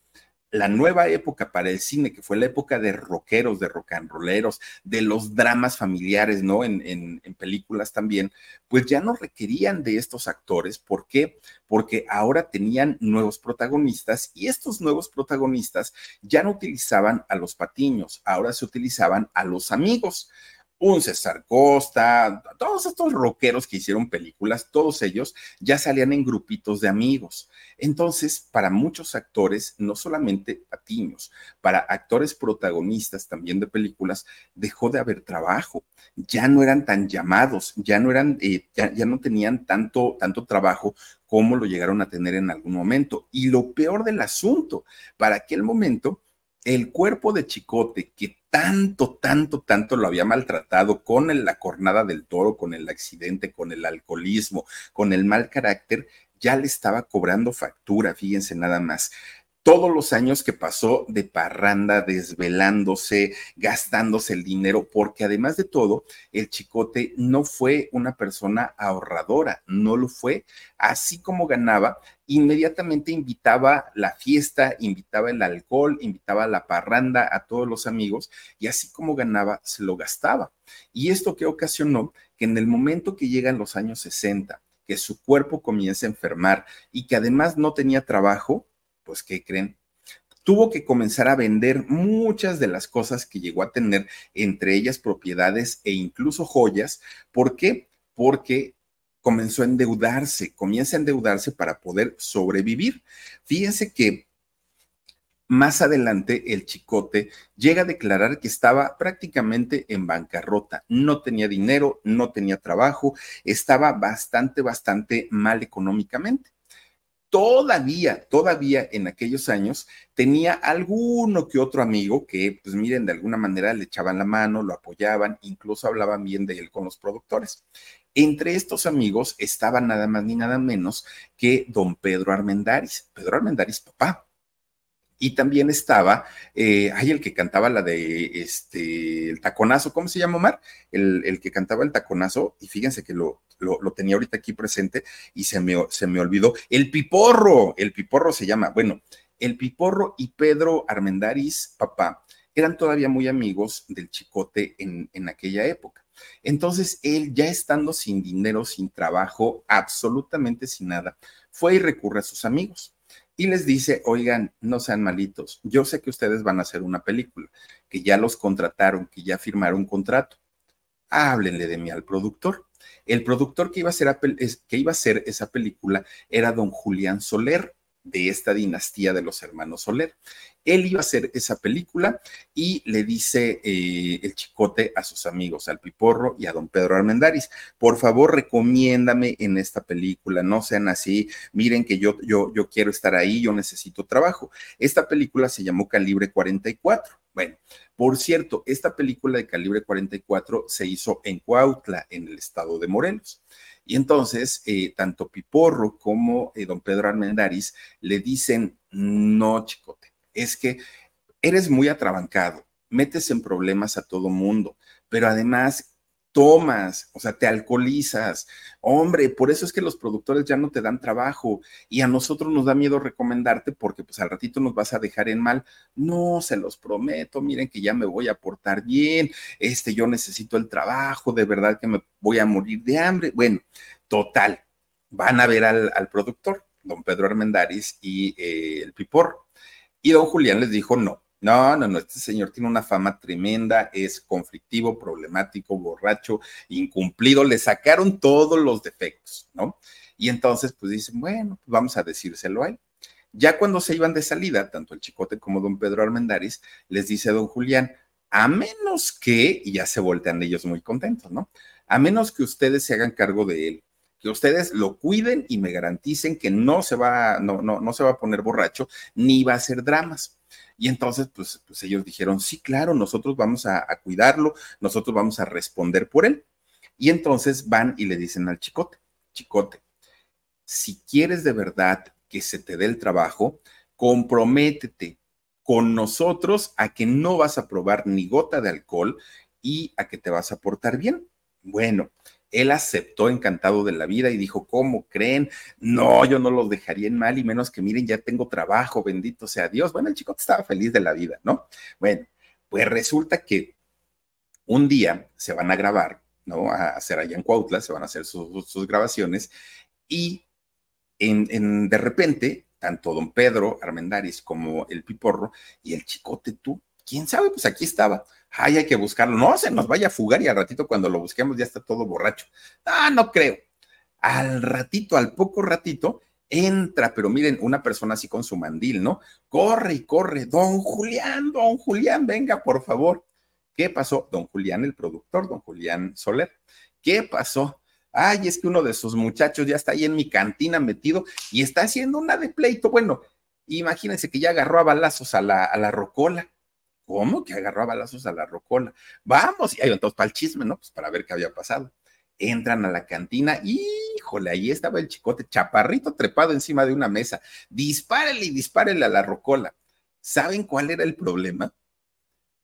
la nueva época para el cine, que fue la época de rockeros, de rock and rolleros, de los dramas familiares, ¿no? En, en, películas también, pues ya no requerían de estos actores. ¿Por qué? Porque ahora tenían nuevos protagonistas y estos nuevos protagonistas ya no utilizaban a los patiños, ahora se utilizaban a los amigos un César Costa, todos estos rockeros que hicieron películas, todos ellos ya salían en grupitos de amigos. Entonces, para muchos actores, no solamente patiños, para actores protagonistas también de películas, dejó de haber trabajo. Ya no eran tan llamados, ya no eran, eh, ya, ya no tenían tanto, tanto trabajo como lo llegaron a tener en algún momento. Y lo peor del asunto, para aquel momento, el cuerpo de Chicote, que tanto, tanto, tanto lo había maltratado con la cornada del toro, con el accidente, con el alcoholismo, con el mal carácter, ya le estaba cobrando factura, fíjense nada más todos los años que pasó de parranda, desvelándose, gastándose el dinero, porque además de todo, el chicote no fue una persona ahorradora, no lo fue. Así como ganaba, inmediatamente invitaba la fiesta, invitaba el alcohol, invitaba la parranda a todos los amigos y así como ganaba, se lo gastaba. Y esto que ocasionó que en el momento que llegan los años 60, que su cuerpo comienza a enfermar y que además no tenía trabajo, pues, ¿qué creen? Tuvo que comenzar a vender muchas de las cosas que llegó a tener, entre ellas propiedades e incluso joyas. ¿Por qué? Porque comenzó a endeudarse, comienza a endeudarse para poder sobrevivir. Fíjense que más adelante el chicote llega a declarar que estaba prácticamente en bancarrota, no tenía dinero, no tenía trabajo, estaba bastante, bastante mal económicamente todavía, todavía en aquellos años tenía alguno que otro amigo que, pues miren, de alguna manera le echaban la mano, lo apoyaban, incluso hablaban bien de él con los productores. Entre estos amigos estaba nada más ni nada menos que don Pedro Armendáriz, Pedro Armendáriz papá, y también estaba, eh, hay el que cantaba la de este, el taconazo, ¿cómo se llama, Omar? El, el que cantaba el taconazo, y fíjense que lo, lo, tenía ahorita aquí presente y se me, se me olvidó. El piporro, el piporro se llama, bueno, el piporro y Pedro Armendaris, papá, eran todavía muy amigos del chicote en, en aquella época. Entonces, él ya estando sin dinero, sin trabajo, absolutamente sin nada, fue y recurre a sus amigos y les dice, oigan, no sean malitos, yo sé que ustedes van a hacer una película, que ya los contrataron, que ya firmaron un contrato, háblenle de mí al productor. El productor que iba a hacer, que iba a hacer esa película era don Julián Soler. De esta dinastía de los hermanos Soler. Él iba a hacer esa película y le dice eh, el chicote a sus amigos, al Piporro y a don Pedro Armendaris, por favor recomiéndame en esta película, no sean así, miren que yo, yo, yo quiero estar ahí, yo necesito trabajo. Esta película se llamó Calibre 44. Bueno, por cierto, esta película de Calibre 44 se hizo en Cuautla, en el estado de Morelos. Y entonces, eh, tanto Piporro como eh, don Pedro Armendaris le dicen, no, chicote, es que eres muy atrabancado, metes en problemas a todo mundo, pero además tomas, o sea, te alcoholizas. Hombre, por eso es que los productores ya no te dan trabajo y a nosotros nos da miedo recomendarte porque pues al ratito nos vas a dejar en mal. No, se los prometo, miren que ya me voy a portar bien, este, yo necesito el trabajo, de verdad que me voy a morir de hambre. Bueno, total, van a ver al, productor, don Pedro Armendaris y eh, el Pipor. Y don Julián les dijo, no, no, no, no, este señor tiene una fama tremenda, es conflictivo, problemático, borracho, incumplido, le sacaron todos los defectos, ¿no? Y entonces, pues dicen, bueno, pues vamos a decírselo a él. Ya cuando se iban de salida, tanto el Chicote como don Pedro Armendaris, les dice don Julián, a menos que, y ya se voltean ellos muy contentos, ¿no? A menos que ustedes se hagan cargo de él, que ustedes lo cuiden y me garanticen que no se va, no, no, no se va a poner borracho, ni va a hacer dramas y entonces, pues, pues ellos dijeron, sí, claro, nosotros vamos a, cuidarlo, nosotros vamos a responder por él. Y entonces van y le dicen al chicote, chicote, si quieres de verdad que se te dé el trabajo, comprométete con nosotros a que no vas a probar ni gota de alcohol y a que te vas a portar bien. Bueno, él aceptó encantado de la vida y dijo, ¿cómo creen? No, yo no los dejaría en mal y menos que miren, ya tengo trabajo, bendito sea Dios. Bueno, el chico estaba feliz de la vida, ¿no? Bueno, pues resulta que un día se van a grabar, ¿no? A hacer allá en Cuautla, se van a hacer sus, grabaciones y en, de repente, tanto don Pedro Armendaris como el Piporro y el Chicote, tú, quién sabe, pues aquí estaba ay, hay que buscarlo, no se nos vaya a fugar y al ratito cuando lo busquemos ya está todo borracho. Ah, no creo. Al ratito, al poco ratito, entra, pero miren, una persona así con su mandil, ¿no? Corre y corre, don Julián, don Julián, venga, por favor. ¿Qué pasó? Don Julián, el productor, don Julián Soler. ¿Qué pasó? Ay, es que uno de sus muchachos ya está ahí en mi cantina metido y está haciendo una de pleito. Bueno, imagínense que ya agarró a balazos a la, a la rocola. ¿Cómo? Que agarró a balazos a la rocola. Vamos, y ahí entonces para el chisme, ¿no? Pues para ver qué había pasado. Entran a la cantina, híjole, ahí estaba el chicote, chaparrito trepado encima de una mesa. Dispárele y dispárele a la rocola. ¿Saben cuál era el problema?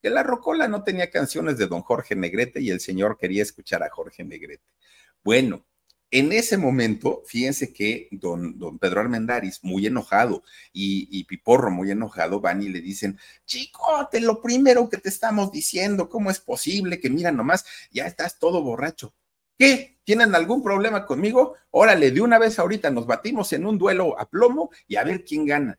Que la rocola no tenía canciones de don Jorge Negrete y el señor quería escuchar a Jorge Negrete. Bueno, en ese momento, fíjense que don, don Pedro Armendaris, muy enojado, y, Piporro, muy enojado, van y le dicen, chicote, lo primero que te estamos diciendo, ¿cómo es posible que mira nomás, ya estás todo borracho? ¿Qué? ¿Tienen algún problema conmigo? Órale, de una vez ahorita nos batimos en un duelo a plomo y a ver quién gana.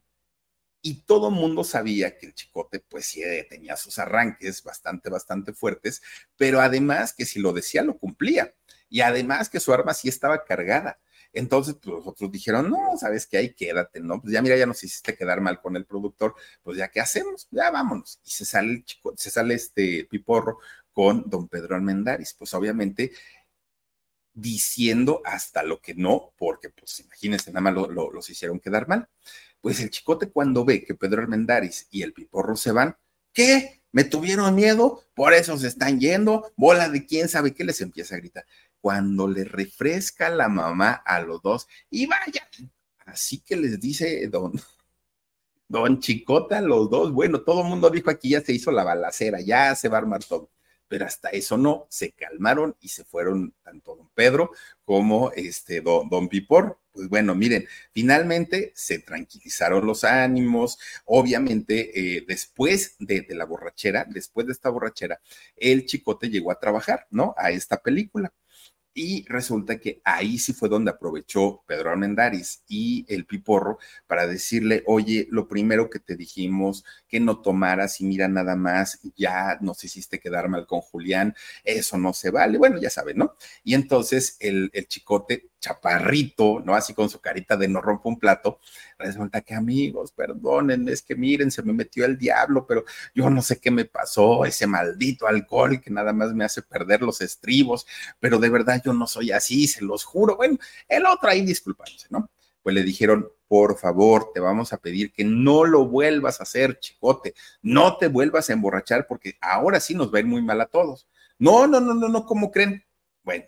Y todo el mundo sabía que el chicote, pues sí, tenía sus arranques bastante, bastante fuertes, pero además que si lo decía, lo cumplía y además que su arma sí estaba cargada. Entonces, pues, los otros dijeron, no, sabes que ahí quédate, ¿no? Pues ya mira, ya nos hiciste quedar mal con el productor, pues ya qué hacemos, ya vámonos. Y se sale el chico, se sale este piporro con don Pedro Almendaris, pues obviamente diciendo hasta lo que no, porque pues imagínense, nada más los hicieron quedar mal. Pues el chicote cuando ve que Pedro Almendaris y el piporro se van, ¿qué? ¿Me tuvieron miedo? Por eso se están yendo, bola de quién sabe qué les empieza a gritar cuando le refresca la mamá a los dos y vaya, así que les dice don, don Chicota los dos, bueno, todo el mundo dijo aquí ya se hizo la balacera, ya se va a armar todo, pero hasta eso no, se calmaron y se fueron tanto don Pedro como este don, don Pipor. Pues bueno, miren, finalmente se tranquilizaron los ánimos. Obviamente, eh, después de, de, la borrachera, después de esta borrachera, el chicote llegó a trabajar, ¿no? A esta película. Y resulta que ahí sí fue donde aprovechó Pedro Armendáriz y el Piporro para decirle, oye, lo primero que te dijimos, que no tomaras y mira nada más, ya nos hiciste quedar mal con Julián, eso no se vale. Bueno, ya saben, ¿no? Y entonces el, el chicote chaparrito, ¿no? Así con su carita de no rompo un plato. Resulta que amigos, perdonen, es que miren, se me metió el diablo, pero yo no sé qué me pasó, ese maldito alcohol que nada más me hace perder los estribos, pero de verdad yo no soy así, se los juro. Bueno, el otro ahí disculpándose, ¿no? Pues le dijeron, por favor, te vamos a pedir que no lo vuelvas a hacer, chicote, no te vuelvas a emborrachar porque ahora sí nos va a ir muy mal a todos. No, no, no, no, no, ¿cómo creen? Bueno,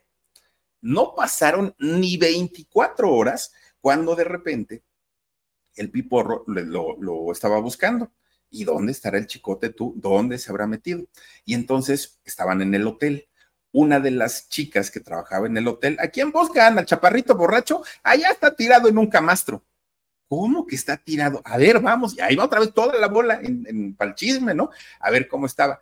no pasaron ni 24 horas cuando de repente el piporro lo, estaba buscando. ¿Y dónde estará el chicote tú? ¿Dónde se habrá metido? Y entonces estaban en el hotel una de las chicas que trabajaba en el hotel, ¿a quién buscan? Al chaparrito borracho, allá está tirado en un camastro. ¿Cómo que está tirado? A ver, vamos, y ahí va otra vez toda la bola en, en palchisme, ¿no? A ver cómo estaba.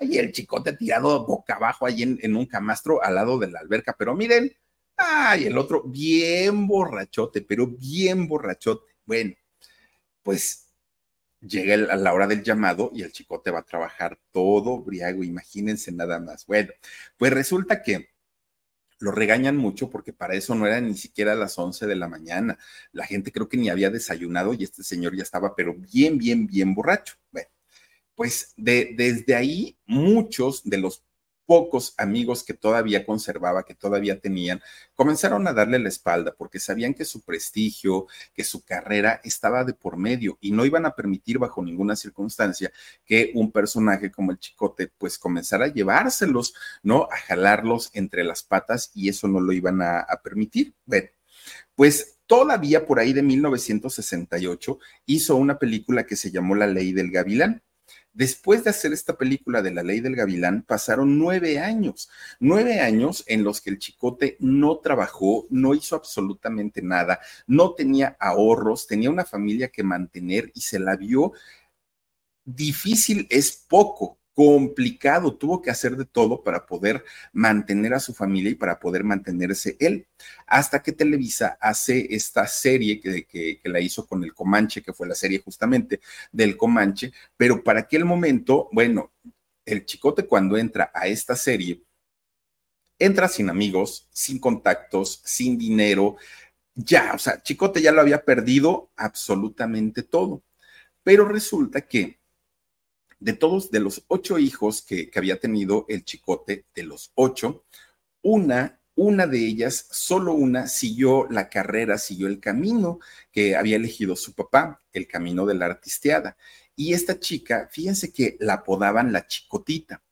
Ay, el chicote tirado boca abajo ahí en, un camastro al lado de la alberca, pero miren, ay, el otro bien borrachote, pero bien borrachote. Bueno, pues llega a la hora del llamado y el chicote va a trabajar todo briago, imagínense nada más. Bueno, pues resulta que lo regañan mucho porque para eso no eran ni siquiera las 11 de la mañana. La gente creo que ni había desayunado y este señor ya estaba, pero bien, bien, bien borracho. Bueno, pues de, desde ahí muchos de los pocos amigos que todavía conservaba, que todavía tenían, comenzaron a darle la espalda porque sabían que su prestigio, que su carrera estaba de por medio y no iban a permitir bajo ninguna circunstancia que un personaje como el Chicote pues comenzara a llevárselos, ¿no? A jalarlos entre las patas y eso no lo iban a, permitir. Pues todavía por ahí de 1968 hizo una película que se llamó La Ley del Gavilán Después de hacer esta película de La Ley del Gavilán, pasaron nueve años, nueve años en los que el chicote no trabajó, no hizo absolutamente nada, no tenía ahorros, tenía una familia que mantener y se la vio difícil es poco complicado, tuvo que hacer de todo para poder mantener a su familia y para poder mantenerse él, hasta que Televisa hace esta serie que, que, la hizo con el Comanche, que fue la serie justamente del Comanche, pero para aquel momento, bueno, el chicote cuando entra a esta serie, entra sin amigos, sin contactos, sin dinero, ya, o sea, Chicote ya lo había perdido absolutamente todo, pero resulta que de todos, de los ocho hijos que, había tenido el chicote, de los ocho, una, una de ellas, solo una, siguió la carrera, siguió el camino que había elegido su papá, el camino de la artisteada. Y esta chica, fíjense que la apodaban la chicotita.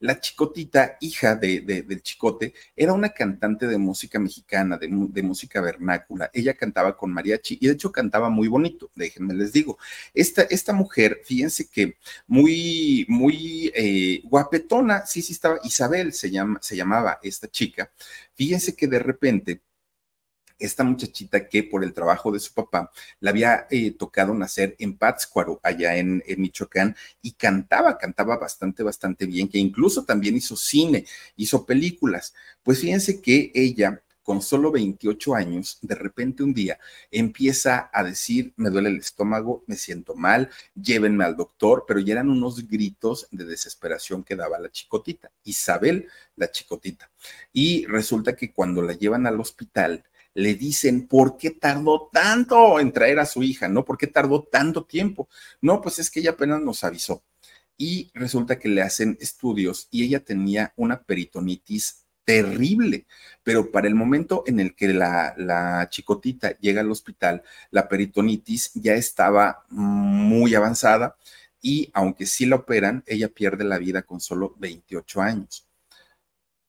La chicotita, hija de, del chicote, era una cantante de música mexicana, de, música vernácula. Ella cantaba con mariachi y de hecho cantaba muy bonito, déjenme les digo. Esta, esta mujer, fíjense que muy, muy eh, guapetona, sí, sí estaba, Isabel se, llama, se llamaba esta chica. Fíjense que de repente esta muchachita que por el trabajo de su papá le había eh, tocado nacer en Pátzcuaro, allá en, Michoacán, y cantaba, cantaba bastante, bastante bien, que incluso también hizo cine, hizo películas. Pues fíjense que ella con solo 28 años, de repente un día empieza a decir, me duele el estómago, me siento mal, llévenme al doctor, pero ya eran unos gritos de desesperación que daba la chicotita, Isabel, la chicotita. Y resulta que cuando la llevan al hospital, le dicen, ¿por qué tardó tanto en traer a su hija? ¿No? ¿Por qué tardó tanto tiempo? No, pues es que ella apenas nos avisó. Y resulta que le hacen estudios y ella tenía una peritonitis terrible, pero para el momento en el que la, la, chicotita llega al hospital, la peritonitis ya estaba muy avanzada y aunque sí la operan, ella pierde la vida con solo 28 años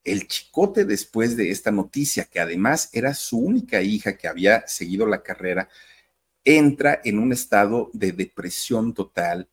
el chicote después de esta noticia, que además era su única hija que había seguido la carrera, entra en un estado de depresión total,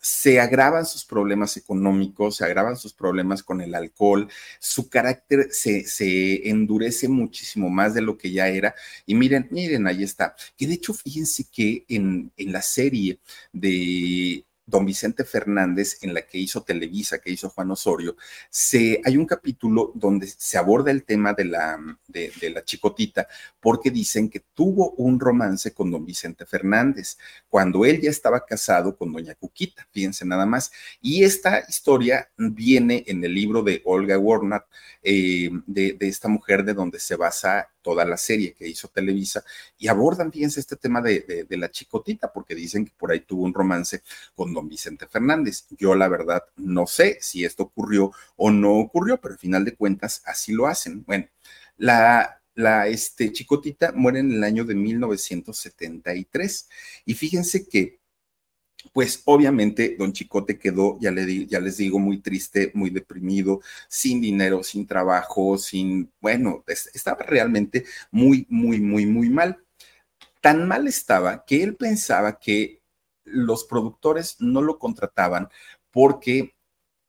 se agravan sus problemas económicos, se agravan sus problemas con el alcohol, su carácter se, endurece muchísimo más de lo que ya era. Y miren, miren, ahí está. Que de hecho, fíjense que en la serie de don Vicente Fernández, en la que hizo Televisa, que hizo Juan Osorio, se, hay un capítulo donde se aborda el tema de la, de, la chicotita, porque dicen que tuvo un romance con don Vicente Fernández, cuando él ya estaba casado con doña Cuquita, fíjense nada más. Y esta historia viene en el libro de Olga Warnat, eh, de, de esta mujer de donde se basa toda la serie que hizo Televisa y abordan, fíjense, este tema de, de, la chicotita, porque dicen que por ahí tuvo un romance con don Vicente Fernández. Yo la verdad no sé si esto ocurrió o no ocurrió, pero al final de cuentas así lo hacen. Bueno, la, la este, chicotita muere en el año de 1973 y fíjense que pues obviamente don Chicote quedó, ya, le ya les digo, muy triste, muy deprimido, sin dinero, sin trabajo, sin, bueno, estaba realmente muy, muy, muy, muy mal. Tan mal estaba que él pensaba que los productores no lo contrataban porque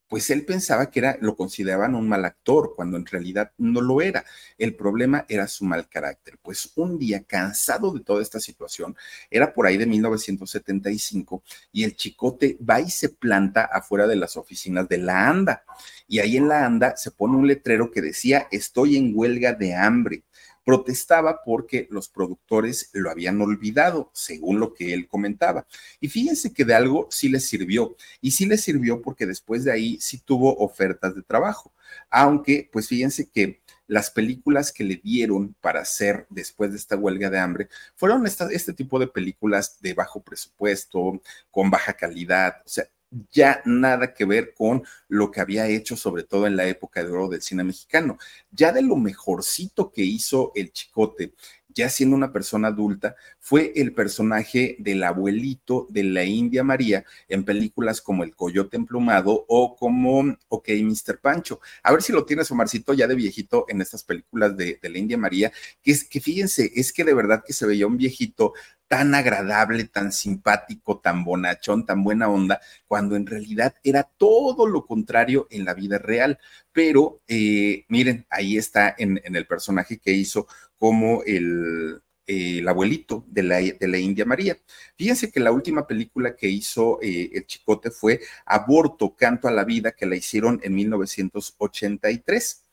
pues él pensaba que era, lo consideraban un mal actor, cuando en realidad no lo era. El problema era su mal carácter. Pues un día, cansado de toda esta situación, era por ahí de 1975, y el chicote va y se planta afuera de las oficinas de la ANDA. Y ahí en la ANDA se pone un letrero que decía, estoy en huelga de hambre protestaba porque los productores lo habían olvidado, según lo que él comentaba. Y fíjense que de algo sí le sirvió, y sí le sirvió porque después de ahí sí tuvo ofertas de trabajo, aunque pues fíjense que las películas que le dieron para hacer después de esta huelga de hambre fueron este tipo de películas de bajo presupuesto, con baja calidad, o sea, ya nada que ver con lo que había hecho, sobre todo en la época de oro del cine mexicano. Ya de lo mejorcito que hizo el Chicote, ya siendo una persona adulta, fue el personaje del abuelito de la India María en películas como El Coyote Emplumado o como Ok, Mr. Pancho. A ver si lo tienes, Omarcito, ya de viejito en estas películas de, de la India María, que es que fíjense, es que de verdad que se veía un viejito tan agradable, tan simpático, tan bonachón, tan buena onda, cuando en realidad era todo lo contrario en la vida real. Pero eh, miren, ahí está en, el personaje que hizo como el, abuelito de la, de la, India María. Fíjense que la última película que hizo eh, el Chicote fue Aborto, Canto a la Vida, que la hicieron en 1983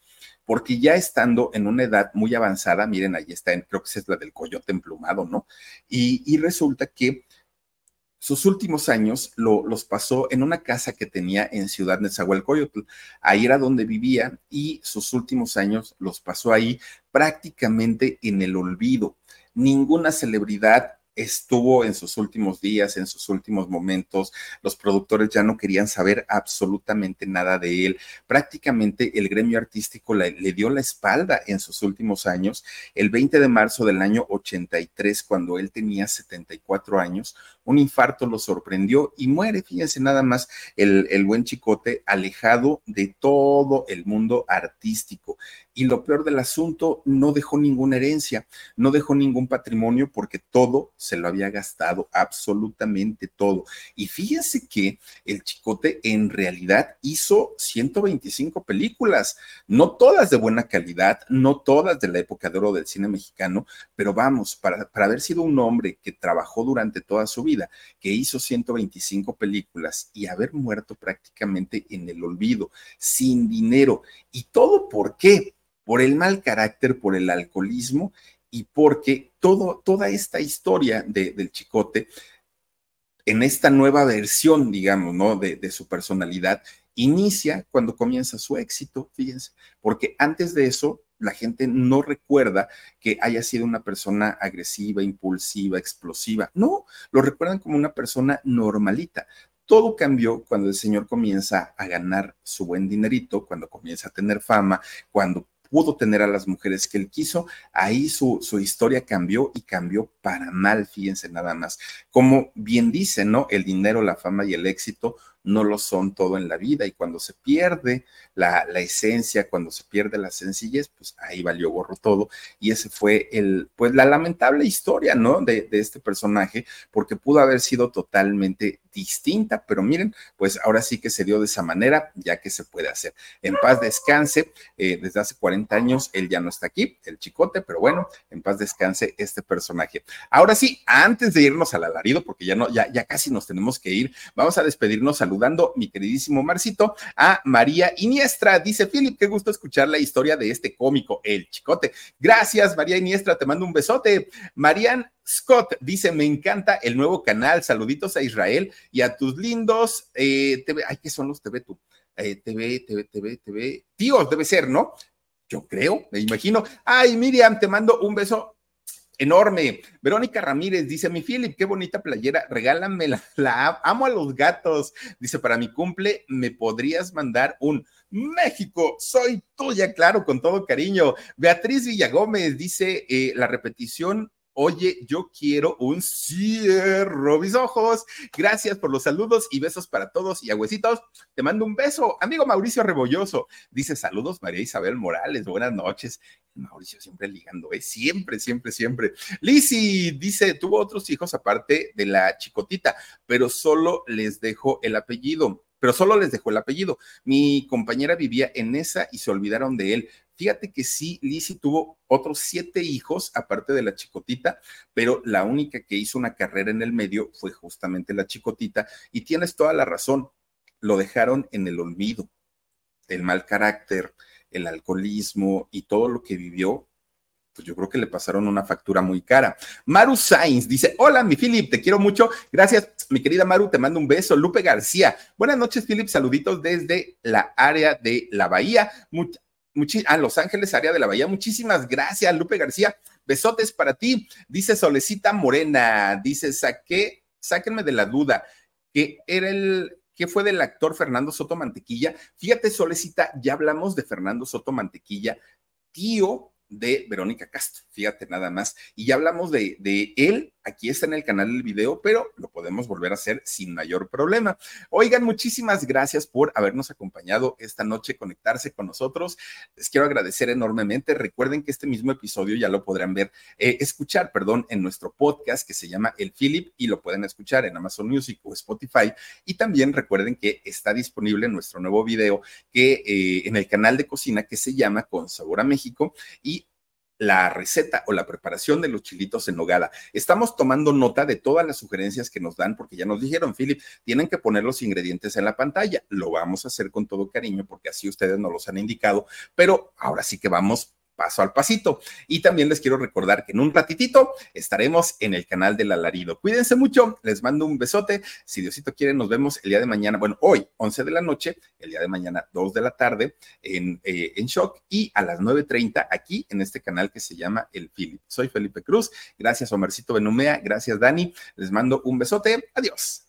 porque ya estando en una edad muy avanzada, miren, ahí está, creo que es la del coyote emplumado, ¿no? Y, resulta que sus últimos años los pasó en una casa que tenía en Ciudad Nezahualcóyotl. Ahí era donde vivía y sus últimos años los pasó ahí prácticamente en el olvido. Ninguna celebridad estuvo en sus últimos días, en sus últimos momentos, los productores ya no querían saber absolutamente nada de él. Prácticamente el gremio artístico le, dio la espalda en sus últimos años. El 20 de marzo del año 83, cuando él tenía 74 años, un infarto lo sorprendió y muere, fíjense nada más, el, el buen chicote alejado de todo el mundo artístico. Y lo peor del asunto, no dejó ninguna herencia, no dejó ningún patrimonio porque todo se lo había gastado, absolutamente todo. Y fíjense que el Chicote en realidad hizo 125 películas, no todas de buena calidad, no todas de la época de oro del cine mexicano, pero vamos, para, para haber sido un hombre que trabajó durante toda su vida, que hizo 125 películas y haber muerto prácticamente en el olvido, sin dinero. ¿Y todo por qué? Por el mal carácter, por el alcoholismo y porque toda esta historia del chicote, en esta nueva versión, digamos, ¿no? De, de su personalidad, inicia cuando comienza su éxito, fíjense, porque antes de eso la gente no recuerda que haya sido una persona agresiva, impulsiva, explosiva. No, lo recuerdan como una persona normalita. Todo cambió cuando el señor comienza a ganar su buen dinerito, cuando comienza a tener fama, cuando pudo tener a las mujeres que él quiso, ahí su, su historia cambió y cambió para mal, fíjense nada más. Como bien dice, ¿no? El dinero, la fama y el éxito no lo son todo en la vida y cuando se pierde la, esencia, cuando se pierde la sencillez, pues ahí valió gorro todo y ese fue el, pues la lamentable historia, ¿no? De, de este personaje, porque pudo haber sido totalmente distinta, pero miren, pues ahora sí que se dio de esa manera, ya que se puede hacer. En paz descanse, eh, desde hace 40 años él ya no está aquí, el chicote, pero bueno, en paz descanse este personaje. Ahora sí, antes de irnos al alarido, porque ya no, ya, ya casi nos tenemos que ir, vamos a despedirnos saludando, mi queridísimo Marcito, a María Iniestra. Dice Philip, qué gusto escuchar la historia de este cómico, el chicote. Gracias, María Iniestra, te mando un besote. Marian Scott dice, me encanta el nuevo canal, saluditos a Israel y a tus lindos eh, TV, ay, ¿qué son los TV tú? Eh, TV, TV, TV, TV, tíos, debe ser, ¿no? Yo creo, me imagino. Ay, Miriam, te mando un beso enorme. Verónica Ramírez dice, mi Philip, qué bonita playera, regálamela, la amo a los gatos. Dice, para mi cumple, ¿me podrías mandar un México? Soy tuya, claro, con todo cariño. Beatriz Villagómez dice, eh, la repetición Oye, yo quiero un cierro mis ojos. Gracias por los saludos y besos para todos y agüecitos. Te mando un beso. Amigo Mauricio Rebolloso. Dice saludos María Isabel Morales. Buenas noches. Mauricio siempre ligando, ¿eh? Siempre, siempre, siempre. Lisi dice, tuvo otros hijos aparte de la chicotita, pero solo les dejo el apellido pero solo les dejó el apellido. Mi compañera vivía en esa y se olvidaron de él. Fíjate que sí, Lizzie tuvo otros siete hijos, aparte de la chicotita, pero la única que hizo una carrera en el medio fue justamente la chicotita. Y tienes toda la razón, lo dejaron en el olvido. El mal carácter, el alcoholismo y todo lo que vivió pues yo creo que le pasaron una factura muy cara. Maru Sainz dice, hola mi Philip, te quiero mucho. Gracias, mi querida Maru, te mando un beso. Lupe García, buenas noches Philip, saluditos desde la área de la Bahía a Los Ángeles, área de la Bahía. Muchísimas gracias, Lupe García. Besotes para ti. Dice Solecita Morena, dice, saqué, sáquenme de la duda, que era el, ¿Qué fue del actor Fernando Soto Mantequilla? Fíjate, Solecita, ya hablamos de Fernando Soto Mantequilla, tío de Verónica Castro, fíjate nada más. Y ya hablamos de, él, aquí está en el canal del video, pero lo podemos volver a hacer sin mayor problema. Oigan, muchísimas gracias por habernos acompañado esta noche, conectarse con nosotros. Les quiero agradecer enormemente. Recuerden que este mismo episodio ya lo podrán ver, eh, escuchar, perdón, en nuestro podcast que se llama El Philip y lo pueden escuchar en Amazon Music o Spotify. Y también recuerden que está disponible nuestro nuevo video que eh, en el canal de cocina que se llama Con Sabor a México y la receta o la preparación de los chilitos en nogada. Estamos tomando nota de todas las sugerencias que nos dan porque ya nos dijeron, Philip, tienen que poner los ingredientes en la pantalla. Lo vamos a hacer con todo cariño porque así ustedes nos los han indicado, pero ahora sí que vamos paso al pasito. Y también les quiero recordar que en un ratitito estaremos en el canal del alarido. Cuídense mucho, les mando un besote. Si Diosito quiere, nos vemos el día de mañana, bueno, hoy 11 de la noche, el día de mañana 2 de la tarde en, eh, en Shock y a las 9.30 aquí en este canal que se llama El Philip. Soy Felipe Cruz. Gracias, Omercito Benumea. Gracias, Dani. Les mando un besote. Adiós.